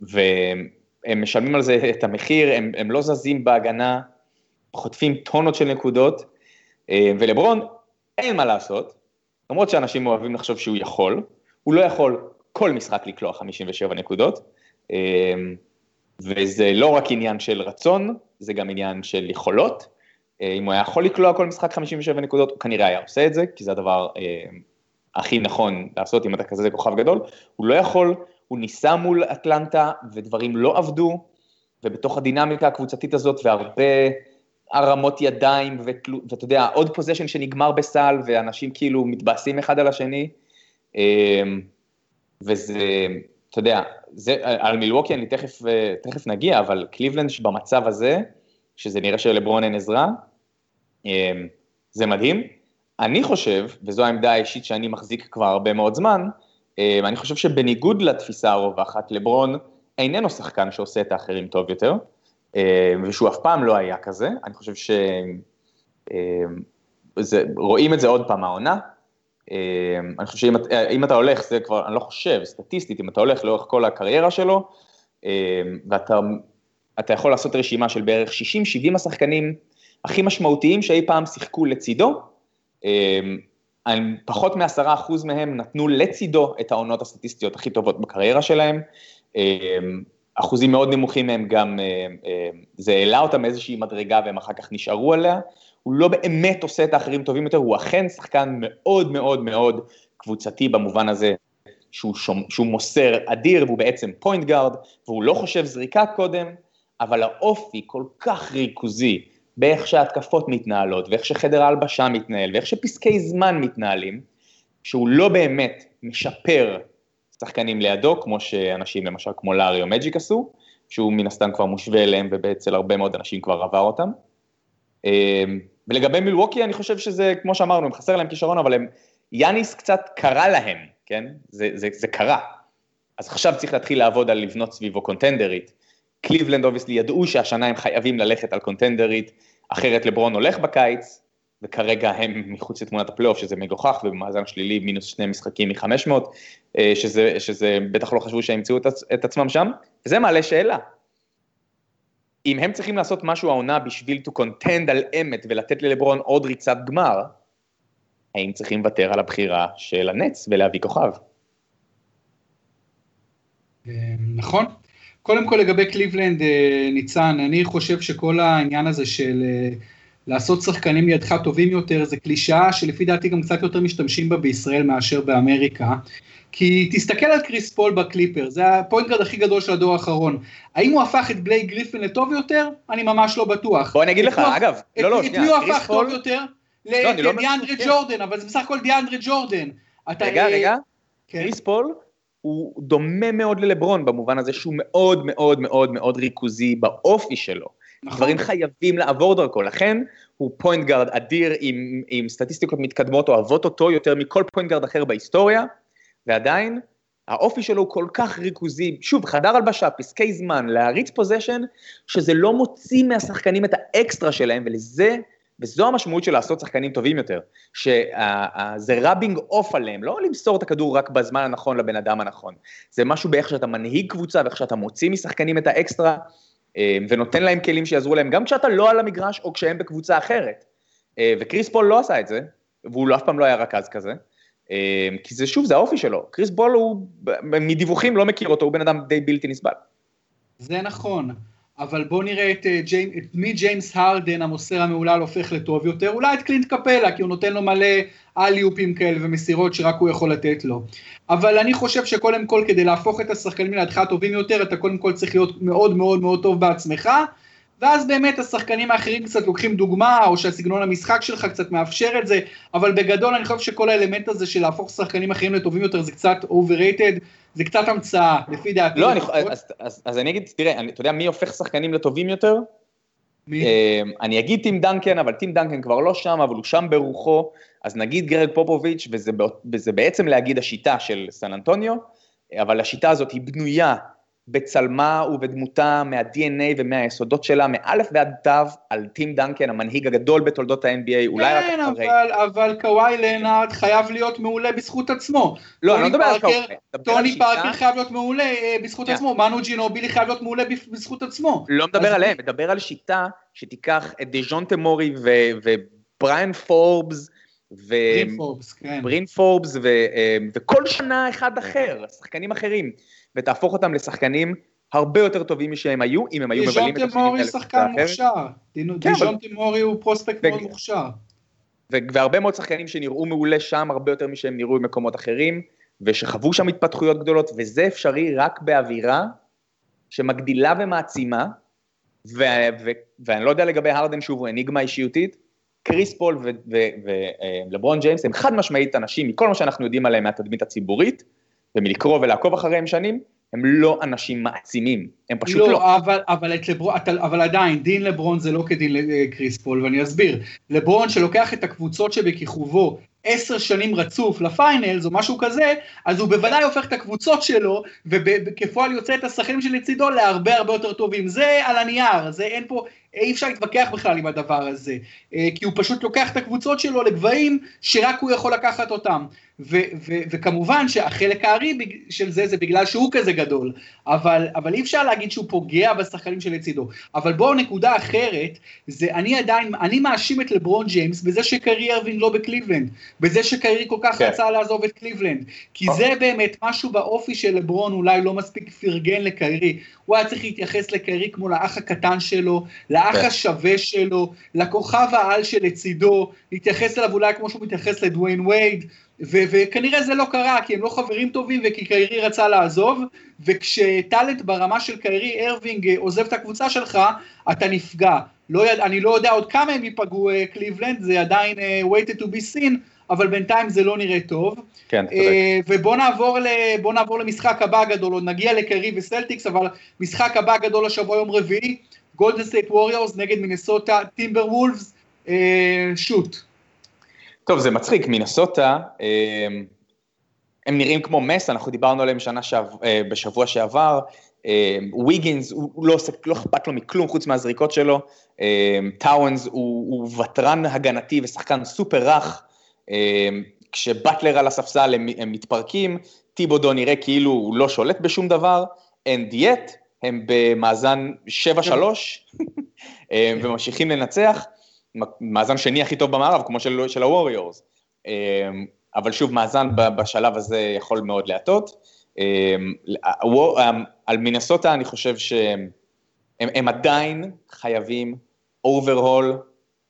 והם משלמים על זה את המחיר, הם, הם לא זזים בהגנה, חוטפים טונות של נקודות, uh, ולברון, אין מה לעשות, למרות שאנשים אוהבים לחשוב שהוא יכול, הוא לא יכול כל משחק לקלוע 57 נקודות, וזה לא רק עניין של רצון, זה גם עניין של יכולות. אה, אם הוא היה יכול לקלוע כל משחק 57 נקודות, הוא כנראה היה עושה את זה, כי זה הדבר אה, הכי נכון לעשות אם אתה כזה כוכב גדול. הוא לא יכול, הוא ניסה מול אטלנטה ודברים לא עבדו, ובתוך הדינמיקה הקבוצתית הזאת והרבה הרמות ידיים, ואתה יודע, עוד פוזיישן שנגמר בסל, ואנשים כאילו מתבאסים אחד על השני, אמ, וזה, אתה יודע, זה, על מילווקי אני תכף, תכף נגיע, אבל קליבלנד במצב הזה, שזה נראה שלברון אין עזרה, זה מדהים. אני חושב, וזו העמדה האישית שאני מחזיק כבר הרבה מאוד זמן, אמ, אני חושב שבניגוד לתפיסה הרווחת, לברון איננו שחקן שעושה את האחרים טוב יותר, אה, ושהוא אף פעם לא היה כזה, אני חושב שרואים אה, את זה עוד פעם העונה. אני חושב שאם אתה הולך, זה כבר, אני לא חושב, סטטיסטית, אם אתה הולך לאורך כל הקריירה שלו, ואתה יכול לעשות רשימה של בערך 60-70 השחקנים הכי משמעותיים שאי פעם שיחקו לצידו, פחות מעשרה אחוז מהם נתנו לצידו את העונות הסטטיסטיות הכי טובות בקריירה שלהם. אחוזים מאוד נמוכים מהם גם, אה, זה העלה אותם מאיזושהי מדרגה והם אחר כך נשארו עליה, הוא לא באמת עושה את האחרים טובים יותר, הוא אכן שחקן מאוד מאוד מאוד קבוצתי במובן הזה שהוא, שום, שהוא מוסר אדיר והוא בעצם point guard והוא לא חושב זריקה קודם, אבל האופי כל כך ריכוזי באיך שההתקפות מתנהלות ואיך שחדר ההלבשה מתנהל ואיך שפסקי זמן מתנהלים, שהוא לא באמת משפר שחקנים לידו, כמו שאנשים למשל כמו לארי או מג'יק עשו, שהוא מן הסתם כבר מושווה אליהם ואצל הרבה מאוד אנשים כבר עבר אותם. אמ, ולגבי מילווקי אני חושב שזה, כמו שאמרנו, הם חסר להם כישרון, אבל הם, יאניס קצת קרה להם, כן? זה, זה, זה קרה. אז עכשיו צריך להתחיל לעבוד על לבנות סביבו contenderית. קליבלנד obviously ידעו שהשנה הם חייבים ללכת על contenderית, אחרת לברון הולך בקיץ, וכרגע הם מחוץ לתמונת הפלייאוף, שזה מגוחך, ובמאזן שלילי מינוס שני משחקים מ-500, אה, שזה, שזה בטח לא חשבו שהם ימצאו את, עצמם שם, וזה מעלה שאלה. אם הם צריכים לעשות משהו העונה בשביל to contend על אמת ולתת ללברון עוד ריצת גמר, האם צריכים לוותר על הבחירה של הנץ ולהביא כוכב? אה, נכון. קודם כל לגבי קליבלנד, אה, ניצן, אני חושב שכל העניין הזה של אה, לעשות שחקנים לידך טובים יותר, זה קלישאה שלפי דעתי גם קצת יותר משתמשים בה בישראל מאשר באמריקה. כי תסתכל על קריס פול בקליפרס, זה ה point guard הכי גדול של הדור האחרון. האם הוא הפך את בלייק גריפין לטוב יותר? אני ממש לא בטוח. בוא אני אגיד לך, אגב, לא, לא, שנייה, קריס פול... את מי הוא הפך טוב יותר? לדיאנדרה לא ג'ורדן, אבל זה בסך הכל דיאנדרי ג'ורדן. רגע, רגע, כן. קריס פול הוא דומה מאוד ללברון במובן הזה שהוא מאוד מאוד מאוד מאוד ריכוזי באופי שלו. נכון. דברים חייבים לעבור דרכו, לכן הוא point guard אדיר עם, עם סטטיסטיקות מתקדמות, אוהבות אותו יותר מכל point guard אחר בהיסטוריה, ועדיין האופי שלו הוא כל כך ריכוזי, שוב, חדר הלבשה, פסקי זמן, להריץ possession, שזה לא מוציא מהשחקנים את האקסטרה שלהם, ולזה וזו המשמעות של לעשות שחקנים טובים יותר, שזה rubbing off עליהם, לא למסור את הכדור רק בזמן הנכון לבן אדם הנכון, זה משהו באיך שאתה מנהיג קבוצה ואיך שאתה מוציא משחקנים את האקסטרה, אה, ונותן להם כלים שיעזרו להם, גם כשאתה לא על המגרש או כשהם בקבוצה אחרת. אה, וקריס פול לא עשה את זה, והוא אף פעם לא היה רכז כזה, אה, כי זה שוב, זה האופי שלו. קריס פול הוא, מדיווחים לא מכיר אותו, הוא בן אדם די בלתי נסבל. זה נכון. אבל בואו נראה את, uh, ג'יימ, את מי ג'יימס הרדן, המוסר המהולל, הופך לטוב יותר, אולי את קלינט קפלה, כי הוא נותן לו מלא alley-oopים כאלה ומסירות שרק הוא יכול לתת לו. אבל אני חושב שקודם כל, כדי להפוך את השחקנים לידך טובים יותר, אתה קודם כל צריך להיות מאוד מאוד מאוד טוב בעצמך, ואז באמת השחקנים האחרים קצת לוקחים דוגמה, או שהסגנון המשחק שלך קצת מאפשר את זה, אבל בגדול אני חושב שכל האלמנט הזה של להפוך שחקנים אחרים לטובים יותר זה קצת overrated, זה קצת המצאה, לפי דעתי. לא, אני, אז, אז, אז אני אגיד, תראה, אני, אתה יודע מי הופך שחקנים לטובים יותר? מי? Uh, אני אגיד טים דנקן, אבל טים דנקן כבר לא שם, אבל הוא שם ברוחו, אז נגיד גרד פופוביץ', וזה, וזה בעצם להגיד השיטה של סן אנטוניו, אבל השיטה הזאת היא בנויה בצלמה ובדמותה, מה-DNA ומהיסודות שלה, מאלף ועד תו, על טים דנקן, המנהיג הגדול בתולדות ה-NBA, אולי רק אחרי. כן, אבל, אבל קוואי לנארד חייב להיות מעולה בזכות עצמו. לא, אני לא מדבר על קוואי. טוני פארקר חייב להיות מעולה אה, בזכות עצמו, מנו ג'ינובילי חייב להיות מעולה בזכות עצמו. לא מדבר עליהם, מדבר על שיטה שתיקח את דז'ונטה מורי ובראיין פורבס, ו... ברין פורבס, כן. ברין פורבס, ו... אה, וכל שנה אחד אחר, שחקנים אחרים. ותהפוך אותם לשחקנים הרבה יותר טובים משהם היו, אם הם היו מבלים את השנים האלה. שחקן מוכשר, כן, דז'ונטה מורי הוא prospect מאוד מוכשר. והרבה מאוד שחקנים שנראו מעולה שם, הרבה יותר משהם נראו במקומות אחרים, ושחוו שם התפתחויות גדולות, וזה אפשרי רק באווירה שמגדילה ומעצימה, ואני לא יודע לגבי הרדן, שוב, הוא אניגמה אישיותית, קריס פול ולברון ג'יימס הם חד משמעית אנשים, מכל מה שאנחנו יודעים עליהם מהתדמית הציבורית, ומלקרוא ולעקוב אחריהם שנים, הם לא אנשים מעצימים, הם פשוט לא. לא, אבל, אבל, לברון, אבל עדיין, דין לברון זה לא כדין לקריס פול, ואני אסביר. לברון שלוקח את הקבוצות שבכיכובו עשר שנים רצוף לפיינלס או משהו כזה, אז הוא בוודאי הופך את הקבוצות שלו, וכפועל יוצא את השחקנים שלצידו להרבה הרבה יותר טובים. זה על הנייר, זה אין פה, אי אפשר להתווכח בכלל עם הדבר הזה, אה, כי הוא פשוט לוקח את הקבוצות שלו לגבהים שרק הוא יכול לקחת אותם. ו- ו- וכמובן שהחלק הארי של זה זה בגלל שהוא כזה גדול, אבל, אבל אי אפשר להגיד שהוא פוגע בשחקנים שלצידו. אבל בואו נקודה אחרת, זה אני עדיין, אני מאשים את לברון ג'יימס בזה שקיירי ארווינג לא בקליבלנד, בזה שקיירי כל כך כן. רצה לעזוב את קליבלנד, כי זה באמת משהו באופי של לברון אולי לא מספיק פרגן לקיירי, הוא היה צריך להתייחס לקיירי כמו לאח הקטן שלו, לאח כן. השווה שלו, לכוכב העל שלצידו, להתייחס אליו אולי כמו שהוא מתייחס לדוויין וייד, ו- וכנראה זה לא קרה, כי הם לא חברים טובים וכי קיירי רצה לעזוב, וכש talent ברמה של קיירי ארווינג עוזב את הקבוצה שלך, אתה נפגע. לא. אני לא יודע עוד כמה הם ייפגעו קליבלנד, זה עדיין uh, waiting to be seen, אבל בינתיים זה לא נראה טוב. כן, צודק. Uh, ובוא נעבור, ל... נעבור למשחק הבא הגדול, עוד נגיע לקיירי וסלטיקס, אבל משחק הבא הגדול השבוע יום רביעי, גולדן סטייט ווריורס נגד מינסוטה טימבר וולפס, שוט. טוב, זה מצחיק, מנסוטה, אמ, הם נראים כמו מס, אנחנו דיברנו עליהם שנה שעב, אה, בשבוע שעבר, ויגינס, הוא לא עושה, לא אכפת לו מכלום חוץ מהזריקות שלו, טאוונס הוא, הוא ותרן הגנתי ושחקן סופר רך, כשבטלר על הספסל הם, הם מתפרקים, טיבודו נראה כאילו הוא לא שולט בשום דבר, and yet הם במאזן 7-3 וממשיכים לנצח, מאזן שני הכי טוב במערב, כמו של, של הווריורס. אבל שוב, מאזן בשלב הזה יכול מאוד להטות. על מינסוטה אני חושב שהם הם עדיין חייבים overhaul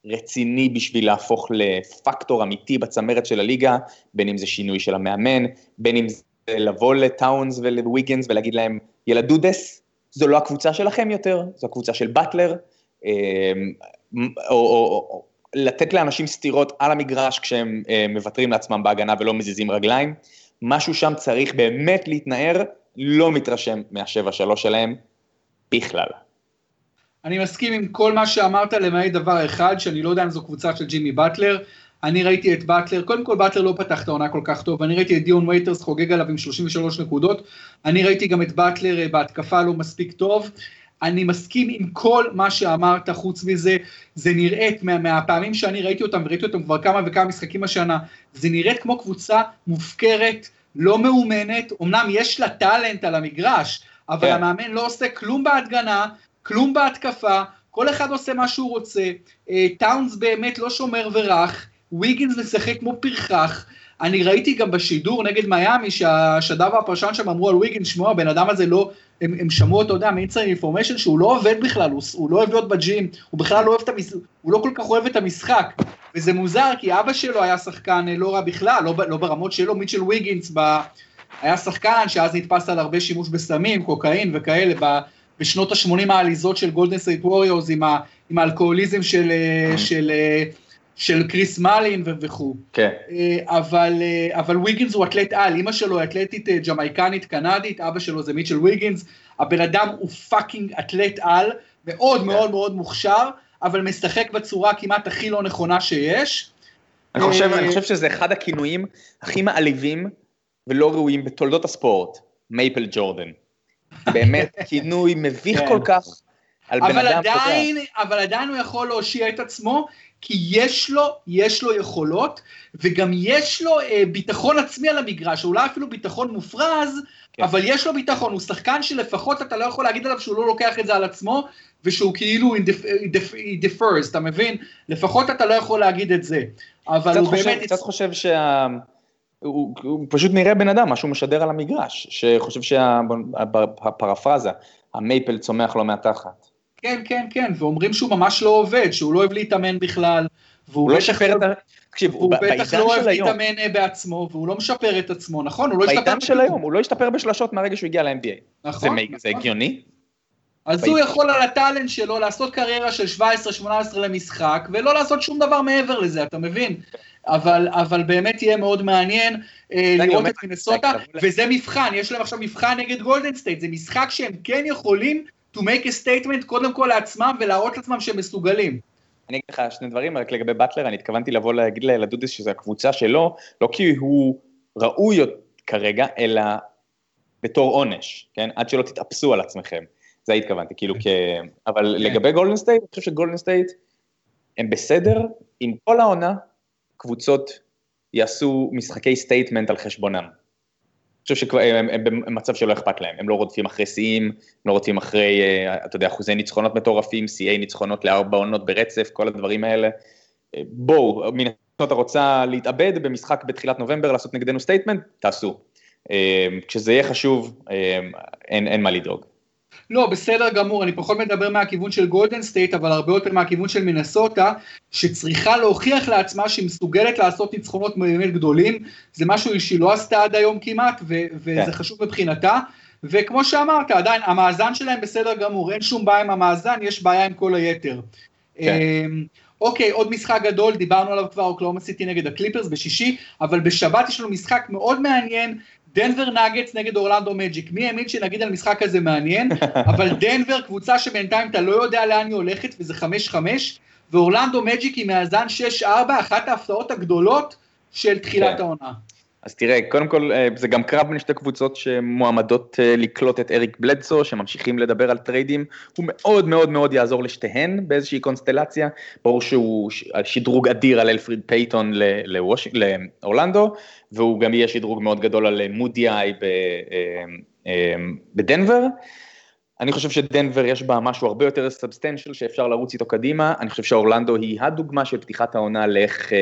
רציני בשביל להפוך לפקטור אמיתי בצמרת של הליגה, בין אם זה שינוי של המאמן, בין אם זה לבוא לטאונס ולוויגנס ולהגיד להם, ילדודס, זו לא הקבוצה שלכם יותר, זו הקבוצה של באטלר, אמ, או, או, או לתת לאנשים סטירות על המגרש כשהם אה, מוותרים לעצמם בהגנה ולא מזיזים רגליים. משהו שם צריך באמת להתנער, לא מתרשם מהשבע שלוש שלהם בכלל. אני מסכים עם כל מה שאמרת, למעט דבר אחד, שאני לא יודע אם זו קבוצה של ג'ימי באטלר. אני ראיתי את באטלר, קודם כל באטלר לא פתח את העונה כל כך טוב, אני ראיתי את דיון וייטרס חוגג עליו עם 33 נקודות, אני ראיתי גם את באטלר אה, בהתקפה לא מספיק טוב. אני מסכים עם כל מה שאמרת, חוץ מזה, זה נראית, מה, מהפעמים שאני ראיתי אותם, וראיתי אותם כבר כמה וכמה משחקים השנה, זה נראית כמו קבוצה מופקרת, לא מאומנת, אמנם יש לה טאלנט על המגרש, אבל כן. המאמן לא עושה כלום בהדגנה, כלום בהתקפה, כל אחד עושה מה שהוא רוצה, אה, טאונס באמת לא שומר ורך, ויגינס משחק כמו פרחח, אני ראיתי גם בשידור נגד מיאמי, שהשדר והפרשן שם אמרו על ויגינס, שמוע, הבן אדם הזה לא, הם, הם שמעו, אתה יודע, מ inside information שהוא לא עובד בכלל, הוא, הוא לא אוהב להיות ב gym, הוא בכלל לא אוהב את המשחק, הוא לא כל כך אוהב את המשחק. וזה מוזר, כי אבא שלו היה שחקן אה, לא רע בכלל, לא, לא ברמות שלו, מיטשל ויגינס ב, היה שחקן שאז נתפס על הרבה שימוש בסמים, קוקאין וכאלה, בשנות ה-80 העליזות של גולדן סטייט ווריורס, עם, האלכוהוליזם של, אה, של, אה, של כריס מאלין וכו'. כן. אבל, אבל ויגינס הוא אתלט על, אימא שלו היא אתלטית ג'מייקנית קנדית, אבא שלו זה מיטשל ויגינס, הבן אדם הוא fucking אתלט על, מאוד כן. מאוד מאוד מוכשר, אבל משחק בצורה כמעט הכי לא נכונה שיש. אני חושב, אני חושב שזה אחד הכינויים הכי מעליבים ולא ראויים בתולדות הספורט, מייפל ג'ורדן. באמת, כינוי מביך כן. כל כך על בן אדם. עדיין, אבל עדיין הוא יכול להושיע את עצמו, כי יש לו, יש לו יכולות, וגם יש לו אה, ביטחון עצמי על המגרש, אולי אפילו ביטחון מופרז, כן. אבל יש לו ביטחון, הוא שחקן שלפחות אתה לא יכול להגיד עליו שהוא לא לוקח את זה על עצמו, ושהוא כאילו he defers, אתה מבין? לפחות אתה לא יכול להגיד את זה. אבל הוא חושב, באמת... קצת חושב שה... הוא, הוא פשוט נראה בן אדם, מה שהוא משדר על המגרש, שחושב שהפרפרזה, המייפל צומח לו מהתחת. כן, כן, כן, ואומרים שהוא ממש לא עובד, שהוא לא אוהב להתאמן בכלל, והוא לא משפר את ה... תקשיב, הוא בטח לא אוהב להתאמן אה, בעצמו, והוא לא משפר את עצמו, נכון? הוא לא השתפר... בעידן של היום, הוא לא השתפר בשלשות מהרגע שהוא הגיע ל-NBA. נכון. זה, נכון. זה הגיוני? אז הוא יכול על הטאלנט שלו לעשות קריירה של 17-18 למשחק, ולא לעשות שום דבר מעבר לזה, אתה מבין? אבל, אבל באמת יהיה מאוד מעניין אה, לראות את מנסוטה, וזה מבחן, יש להם עכשיו מבחן נגד גולדן סטייט, זה משחק שהם כן יכולים to make a statement קודם כל לעצמם ולהראות לעצמם שהם מסוגלים. אני אגיד לך שני דברים, רק לגבי באטלר, אני התכוונתי לבוא להגיד לדודס שזו הקבוצה שלו, לא כי הוא ראוי כרגע, אלא בתור עונש, כן? עד שלא תתאפסו על עצמכם. זה התכוונתי, כאילו כ... אבל כן. לגבי גולדן סטייט, אני חושב שגולדן סטייט הם בסדר עם כל העונה, קבוצות יעשו משחקי statement על חשבונם. אני חושב שהם במצב שלא אכפת להם, הם לא רודפים אחרי שיאים, הם לא רודפים אחרי, אה, אתה יודע, אחוזי ניצחונות מטורפים, שיאי ניצחונות לארבע עונות ברצף, כל הדברים האלה. אה, בואו, man אתה רוצה להתאבד במשחק בתחילת נובמבר, לעשות נגדנו statement, תעשו. אה, כשזה יהיה חשוב, אין, אין מה לדאוג. לא, בסדר גמור, אני פחות מדבר מהכיוון של גולדן סטייט, אבל הרבה יותר מהכיוון של מינסוטה, שצריכה להוכיח לעצמה שהיא מסוגלת לעשות ניצחונות באמת גדולים, זה משהו שהיא לא עשתה עד היום כמעט, ו- וזה כן. חשוב מבחינתה, וכמו שאמרת, עדיין, המאזן שלהם בסדר גמור, אין שום בעיה עם המאזן, יש בעיה עם כל היתר. כן. אמ, אוקיי, עוד משחק גדול, דיברנו עליו כבר, אוקלאומה סיטי נגד הקליפרס בשישי, אבל בשבת יש לנו משחק מאוד מעניין, דנבר נגטס נגד אורלנדו מג'יק. מי האמין שנגיד על משחק כזה מעניין, אבל דנבר קבוצה שבינתיים אתה לא יודע לאן היא הולכת וזה 5-5, ואורלנדו מג'יק היא מאזן 6-4, אחת ההפתעות הגדולות של תחילת כן. העונה. אז תראה, קודם כל אה, זה גם קרב בין שתי קבוצות שמועמדות אה, לקלוט את אריק בלדסו, שממשיכים לדבר על טריידים, הוא מאוד מאוד מאוד יעזור לשתיהן באיזושהי קונסטלציה, ברור שהוא שדרוג אדיר על אלפריד פייטון. לאורלנדו, והוא גם יהיה שדרוג מאוד גדול על מודיאיי בדנבר. אני חושב שדנבר יש בה משהו הרבה יותר סאבסטנציאל שאפשר לרוץ איתו קדימה, אני חושב שאורלנדו היא הדוגמה של פתיחת העונה לאיך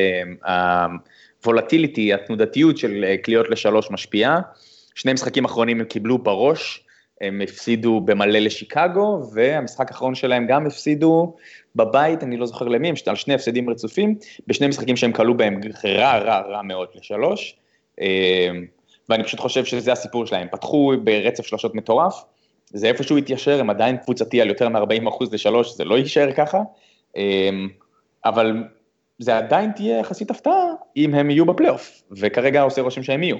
הוולטיליטי, התנודתיות של אה, קליעות לשלוש משפיעה. שני משחקים אחרונים הם קיבלו בראש, הם הפסידו במלא לשיקגו, והמשחק האחרון שלהם גם הפסידו בבית, אני לא זוכר למי, הם על שני הפסדים רצופים, בשני משחקים שהם כלו בהם רע רע רע מאוד לשלוש, אה, ואני פשוט חושב שזה הסיפור שלהם, פתחו ברצף שלושות מטורף, זה איפשהו התיישר, הם עדיין קבוצתי על יותר מ-40% לשלוש, זה לא יישאר ככה, אה, אבל זה עדיין תהיה יחסית הפתעה אם הם יהיו בפלייאוף, וכרגע עושה רושם שהם יהיו.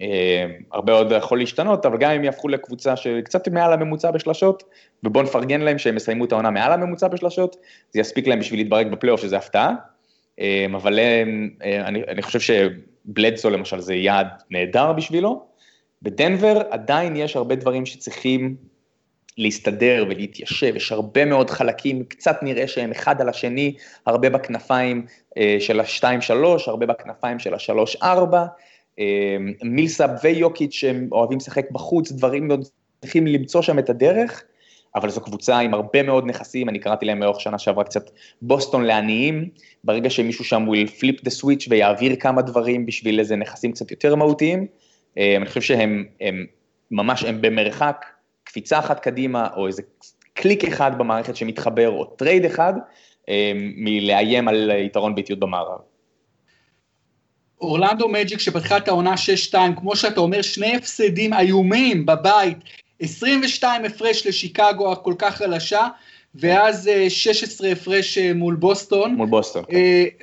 אה, הרבה עוד יכול להשתנות, אבל גם אם יהפכו לקבוצה שקצת מעל הממוצע בשלשות, ובואו נפרגן להם שהם יסיימו את העונה מעל הממוצע בשלשות, זה יספיק להם בשביל להתברג בפלייאוף, שזה הפתעה. אה, אבל אה, אני, אני חושב שבלדסו למשל זה יעד נהדר בשבילו. בדנבר עדיין יש הרבה דברים שצריכים להסתדר ולהתיישב, יש הרבה מאוד חלקים, קצת נראה שהם אחד על השני, הרבה בכנפיים אה, של ה-2-3, הרבה בכנפיים של ה-3-4, אה, מילסאב ויוקיץ' שהם אוהבים לשחק בחוץ, דברים מאוד צריכים למצוא שם את הדרך, אבל זו קבוצה עם הרבה מאוד נכסים, אני קראתי להם לאורך שנה שעברה קצת בוסטון לעניים, ברגע שמישהו שם will flip the switch ויעביר כמה דברים בשביל איזה נכסים קצת יותר מהותיים, אה, אני חושב שהם הם ממש, הם במרחק קפיצה אחת קדימה, או איזה קליק אחד במערכת שמתחבר, או trade אחד, אה, מלאיים על יתרון ביתיות במערב. אורלנדו מג'יק שפתחה את העונה 6-2, כמו שאתה אומר, שני הפסדים איומים בבית, 22 הפרש לשיקגו הכל כך חלשה, ואז 16 אה, הפרש אה, מול בוסטון. מול בוסטון. כן.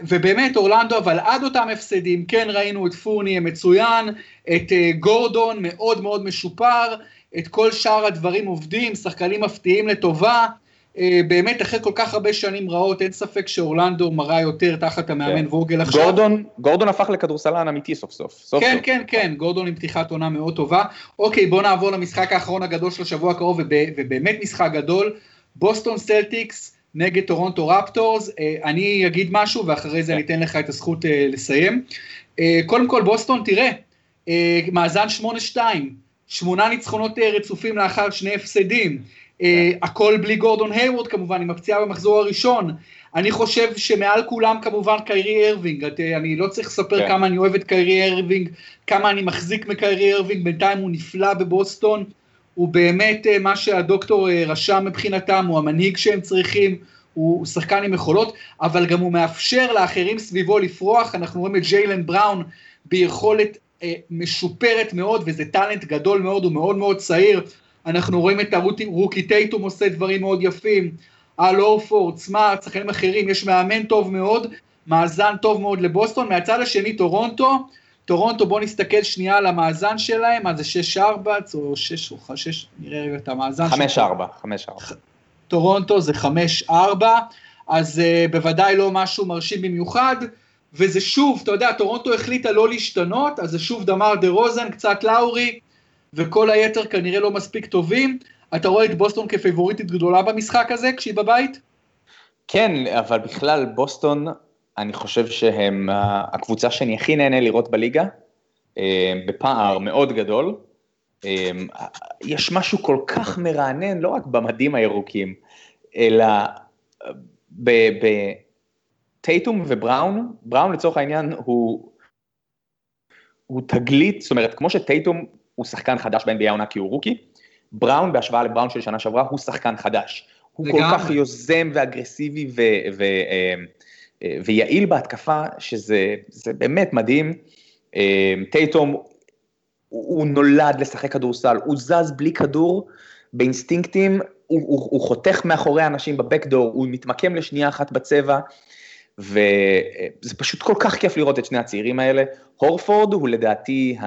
ובאמת אורלנדו, אבל עד אותם הפסדים, כן ראינו את פורני המצוין, את גורדון מאוד מאוד משופר, את כל שאר הדברים עובדים, שחקנים מפתיעים לטובה. אה, באמת, אחרי כל כך הרבה שנים רעות, אין ספק שאורלנדו מראה יותר תחת המאמן כן. ווגל עכשיו. גורדון, גורדון הפך לכדורסלן אמיתי סוף סוף. סוף כן, סוף. כן, כן, גורדון עם פתיחת עונה מאוד טובה. אוקיי, בואו נעבור למשחק האחרון הגדול של השבוע הקרוב, ובאמת משחק גדול. בוסטון סלטיקס נגד טורונטו רפטורס. אה, אני אגיד משהו, ואחרי זה כן. אני אתן לך את הזכות אה, לסיים. קודם כל, בוסטון, תראה, מאזן 8-2. שמונה ניצחונות אה, רצופים לאחר שני הפסדים. אה, הכל בלי גורדון היוורד כמובן, עם הפציעה במחזור הראשון. אני חושב שמעל כולם כמובן קיירי ארווינג, את, אה, אני לא צריך לספר כן. כמה אני אוהב את קיירי ארווינג, כמה אני מחזיק מקיירי ארווינג, בינתיים הוא נפלא בבוסטון, הוא באמת uh, מה שהדוקטור רשם מבחינתם, הוא המנהיג שהם צריכים, הוא, הוא שחקן עם יכולות, אבל גם הוא מאפשר לאחרים סביבו לפרוח, אנחנו רואים את ג'יילן בראון ביכולת אה, משופרת מאוד, וזה טאלנט גדול מאוד, הוא מאוד מאוד צעיר. אנחנו רואים את הרוקי טייטום עושה דברים מאוד יפים, על אורפורד, סמארט, שחקנים אחרים, יש מאמן טוב מאוד, מאזן טוב מאוד לבוסטון. מהצד השני, טורונטו, טורונטו, בואו נסתכל שנייה על המאזן שלהם, מה זה 6-4 או 6 או 6, נראה רגע את המאזן. 5-4, 5-4. טורונטו זה 5-4, אז אה, בוודאי לא משהו מרשים במיוחד. וזה שוב, אתה יודע, טורונטו החליטה לא להשתנות, אז זה שוב דמאר דרוזן, קצת לאורי, וכל היתר כנראה לא מספיק טובים. אתה רואה את בוסטון כפייבוריטית גדולה במשחק הזה, כשהיא בבית? כן, אבל בכלל בוסטון, אני חושב שהם הקבוצה שאני הכי נהנה לראות בליגה, אה, בפער מאוד גדול. אה, יש משהו כל כך מרענן, לא רק במדים הירוקים, אלא ב... ב טייטום ובראון, בראון לצורך העניין הוא, הוא תגלית, זאת אומרת, כמו שטייטום הוא שחקן חדש ב-NBA העונה כי הוא רוקי, בראון בהשוואה לבראון של שנה שעברה הוא שחקן חדש. הוא כל כך יוזם ואגרסיבי ו, ו, אה, אה, ויעיל בהתקפה, שזה באמת מדהים. אה, טייטום, הוא נולד לשחק כדורסל, הוא זז בלי כדור, באינסטינקטים, הוא, הוא, הוא חותך מאחורי אנשים בבקדור, הוא מתמקם לשנייה אחת בצבע, וזה פשוט כל כך כיף לראות את שני הצעירים האלה. הורפורד הוא לדעתי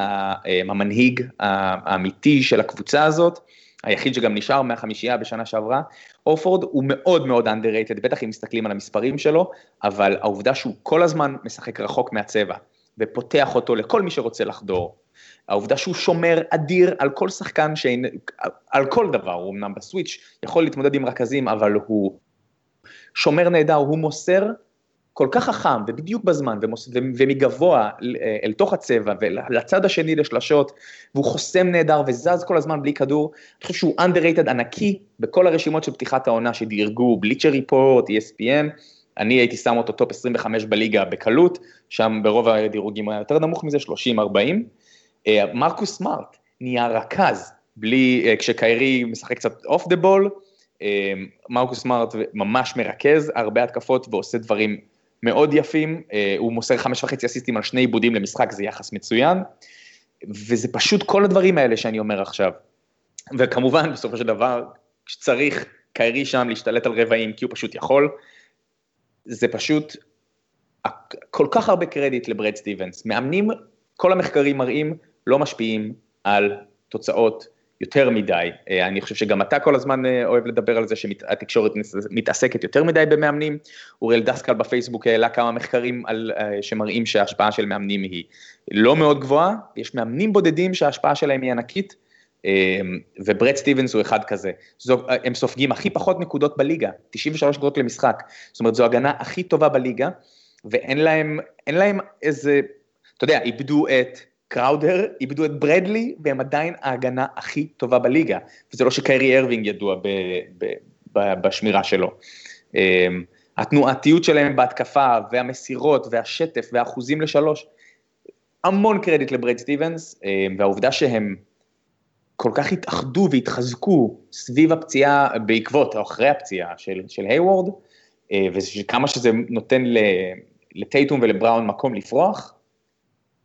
המנהיג האמיתי של הקבוצה הזאת, היחיד שגם נשאר מהחמישייה בשנה שעברה. הורפורד הוא מאוד מאוד underrated, בטח אם מסתכלים על המספרים שלו, אבל העובדה שהוא כל הזמן משחק רחוק מהצבע, ופותח אותו לכל מי שרוצה לחדור. העובדה שהוא שומר אדיר על כל שחקן, שאין, על כל דבר, הוא אמנם בסוויץ', יכול להתמודד עם רכזים, אבל הוא שומר נהדר, הוא מוסר כל כך חכם ובדיוק בזמן ומוס, ומגבוה אל תוך הצבע ולצד השני לשלשות, והוא חוסם נהדר וזז כל הזמן בלי כדור, אני חושב שהוא underrated ענקי בכל הרשימות של פתיחת העונה שדירגו, בליצ'ר ריפורט, ESPN, אני הייתי שם אותו top 25 בליגה בקלות, שם ברוב הדירוגים היה יותר נמוך מזה, 30-40. אה, מרקוס סמארט נהיה רכז, בלי, אה, כשקיירי משחק קצת off the ball, מרקוס סמארט ממש מרכז הרבה התקפות ועושה דברים מאוד יפים, אה, הוא מוסר חמש וחצי אסיסטים על שני עיבודים למשחק, זה יחס מצוין, וזה פשוט כל הדברים האלה שאני אומר עכשיו. וכמובן, בסופו של דבר, כשצריך קיירי שם להשתלט על רבעים, כי הוא פשוט יכול, זה פשוט כל כך הרבה קרדיט לברד סטיבנס. מאמנים, כל המחקרים מראים, לא משפיעים על תוצאות יותר מדי. אה, אני חושב שגם אתה כל הזמן אה, אוהב לדבר על זה שהתקשורת מתעסקת יותר מדי במאמנים. אוריאל דסקל בפייסבוק העלה כמה מחקרים על, אה, שמראים שההשפעה של מאמנים היא לא מאוד גבוהה, יש מאמנים בודדים שההשפעה שלהם היא ענקית. וברד סטיבנס הוא אחד כזה. זו, הם סופגים הכי פחות נקודות בליגה, 93 נקודות למשחק. זאת אומרת, זו הגנה הכי טובה בליגה, ואין להם, להם איזה, אתה יודע, איבדו את קראודר, איבדו את ברדלי, והם עדיין ההגנה הכי טובה בליגה. וזה לא שקיירי ארווינג ידוע ב, ב, ב, בשמירה שלו. אמ, התנועתיות שלהם בהתקפה, והמסירות, והשטף, והאחוזים לשלוש, המון קרדיט לברד סטיבנס, אמ, והעובדה שהם כל כך התאחדו והתחזקו סביב הפציעה, בעקבות או אחרי הפציעה של, של היוורד, אה, וכמה שזה נותן לטייטום ולבראון מקום לפרוח,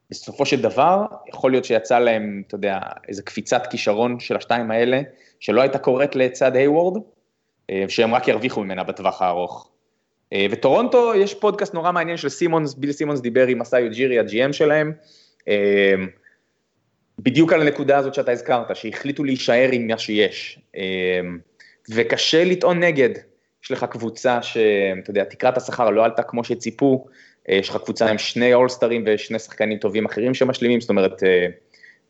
בסופו של דבר, יכול להיות שיצא להם, אתה יודע, איזה קפיצת כישרון של השתיים האלה, שלא הייתה קורית לצד היוורד, אה, שהם רק ירוויחו ממנה בטווח הארוך. אה, וטורונטו, יש פודקאסט נורא מעניין של סימונס, ביל סימונס דיבר עם מסאי ג'ירי, הג'י.אם שלהם, בדיוק על הנקודה הזאת שאתה הזכרת, שהחליטו להישאר עם מה שיש. וקשה לטעון נגד. יש לך קבוצה שאתה יודע, תקרת השכר לא עלתה כמו שציפו, אה, יש לך קבוצה עם שני אולסטרים ושני שחקנים טובים אחרים שמשלימים, זאת אומרת, אה,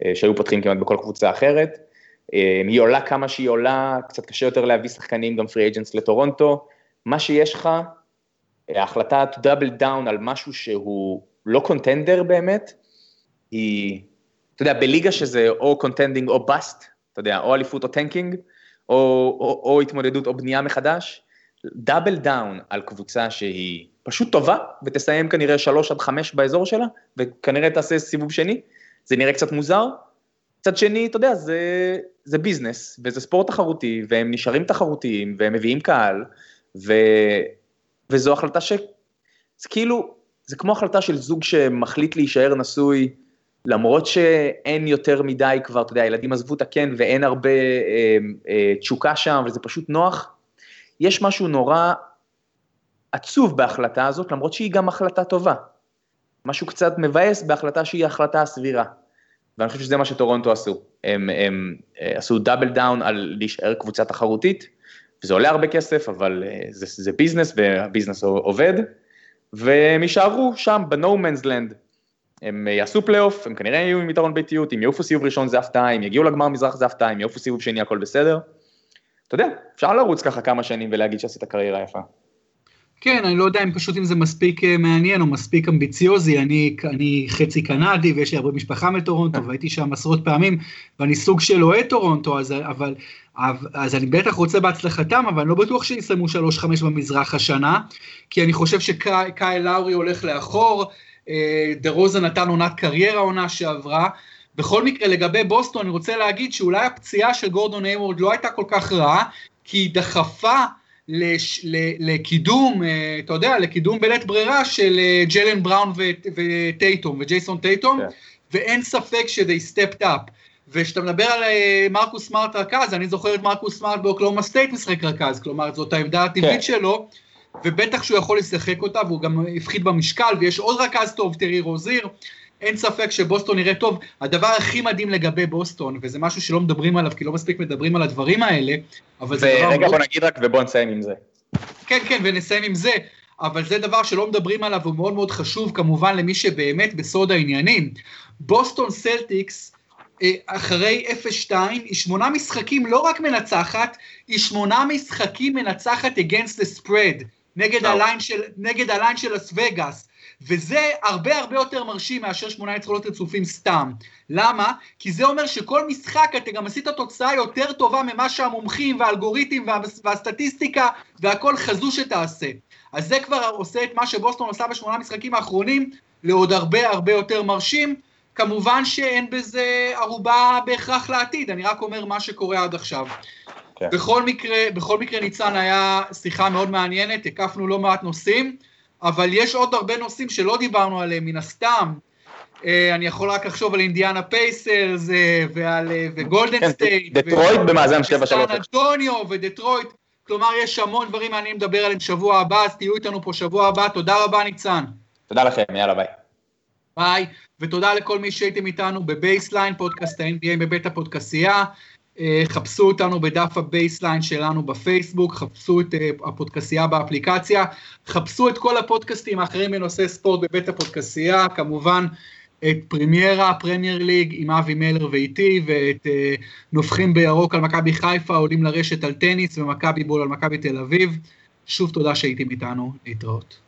אה, שהיו פותחים כמעט בכל קבוצה אחרת. היא עולה כמה שהיא עולה, קצת קשה יותר להביא שחקנים, גם free agents לטורונטו. מה שיש לך, ההחלטה to double down על משהו שהוא לא contender באמת, היא אתה יודע, בליגה שזה או contending או bust, אתה יודע, או אליפות או tanking, או, או, או התמודדות או בנייה מחדש, double down על קבוצה שהיא פשוט טובה, ותסיים כנראה שלוש עד חמש באזור שלה, וכנראה תעשה סיבוב שני, זה נראה קצת מוזר. מצד שני, אתה יודע, זה, זה ביזנס, וזה ספורט תחרותי, והם נשארים תחרותיים, והם מביאים קהל, ו, וזו החלטה ש... זה כאילו, זה כמו החלטה של זוג שמחליט להישאר נשוי, למרות שאין יותר מדי כבר, אתה יודע, הילדים עזבו את הקן ואין הרבה אה, אה, תשוקה שם, וזה פשוט נוח, יש משהו נורא עצוב בהחלטה הזאת, למרות שהיא גם החלטה טובה. משהו קצת מבאס בהחלטה שהיא החלטה הסבירה. ואני חושב שזה מה שטורונטו עשו. הם, הם אה, עשו double down על להישאר קבוצה תחרותית, וזה עולה הרבה כסף, אבל אה, זה, זה business, וה business עובד, והם יישארו שם no Man's Land. הם יעשו פלייאוף, הם כנראה יהיו עם יתרון ביתיות, אם יעופו סיבוב ראשון זה הפתעה, אם יגיעו לגמר מזרח זה הפתעה, אם יעופו סיבוב שני הכל בסדר. אתה יודע, אפשר לרוץ ככה כמה שנים ולהגיד שעשית קריירה יפה. כן, אני לא יודע אם פשוט אם זה מספיק אה, מעניין או מספיק אמביציוזי, אני, אני חצי קנדי ויש לי הרבה משפחה מטורונטו כן. והייתי שם עשרות פעמים ואני סוג של אוהד טורונטו, אז, אבל, אז אני בטח רוצה בהצלחתם, אבל אני לא בטוח שיסיימו 3-5 במזרח השנה, כי אני חושב שקאי לאורי הולך לאחור, אה, דה רוזה נתן עונת קריירה עונה שעברה. בכל מקרה, לגבי בוסטון, אני רוצה להגיד שאולי הפציעה של גורדון הייוורד לא הייתה כל כך רעה, כי היא דחפה לש, לקידום, אה, אתה יודע, לקידום בלית ברירה של אה, ג'יילן בראון וטייטום, וג'ייסון טייטום, yeah. כן. ואין ספק ש-they stepped up. וכשאתה מדבר על מרקוס סמארט כרכז, אני זוכר את מרקוס סמארט באוקלהומה סטייט משחק רכז, כלומר זאת העמדה הטבעית כן. שלו, ובטח שהוא יכול לשחק אותה, והוא גם הפחית במשקל, ויש עוד רכז טוב, טרי רוזיר. אין ספק שבוסטון נראה טוב. הדבר הכי מדהים לגבי בוסטון, וזה משהו שלא מדברים עליו, כי לא מספיק מדברים על הדברים האלה, אבל זה דבר... ורגע, בוא נגיד רק ובוא נסיים עם זה. כן, כן, ונסיים עם זה. אבל זה דבר שלא מדברים עליו, הוא מאוד מאוד חשוב כמובן למי שבאמת בסוד העניינים. בוסטון סלטיקס, אה, אחרי 0-2, היא שמונה משחקים לא רק מנצחת, היא שמונה משחקים מנצחת against the spread, נגד ה line של, נגד ה line של לס וגאס. וזה הרבה הרבה יותר מרשים מאשר שמונה ניצחונות רצופים סתם. למה? כי זה אומר שכל משחק אתה גם עשית תוצאה יותר טובה ממה שהמומחים והאלגוריתמים וה, והסטטיסטיקה והכל חזו שתעשה. אז זה כבר עושה את מה שבוסטון עושה בשמונה משחקים האחרונים לעוד הרבה הרבה יותר מרשים. כמובן שאין בזה ערובה בהכרח לעתיד, אני רק אומר מה שקורה עד עכשיו. כן. בכל מקרה, בכל מקרה ניצן היה שיחה מאוד מעניינת, הקפנו לא מעט נושאים. אבל יש עוד הרבה נושאים שלא דיברנו עליהם מן הסתם. אה, אני יכול רק לחשוב על אינדיאנה פייסרס אה, ועל אה, וגולדן כן, סטייט. דטרויט במאזן 7 3 אנטוניו ודטרויט. כלומר, יש המון דברים מעניינים לדבר עליהם שבוע הבא, אז תהיו איתנו פה שבוע הבא. תודה רבה, ניצן. תודה לכם, יאללה ביי. ביי, ותודה לכל מי שהייתם איתנו בבייסליין, פודקאסט ה-NBA בבית הפודקסייה. אה, חפשו אותנו בדף הבייסליין שלנו בפייסבוק, חפשו את אה, הפודקסייה באפליקציה, חפשו את כל הפודקאסטים האחרים בנושא ספורט בבית הפודקסייה, כמובן את פרימיירה, פרמייר ליג עם אבי מלר ואיתי, ואת uh, נובחים בירוק על מכבי חיפה, עולים לרשת על טניס, ומכבי בול על מכבי תל אביב. שוב תודה שהייתם איתנו, להתראות.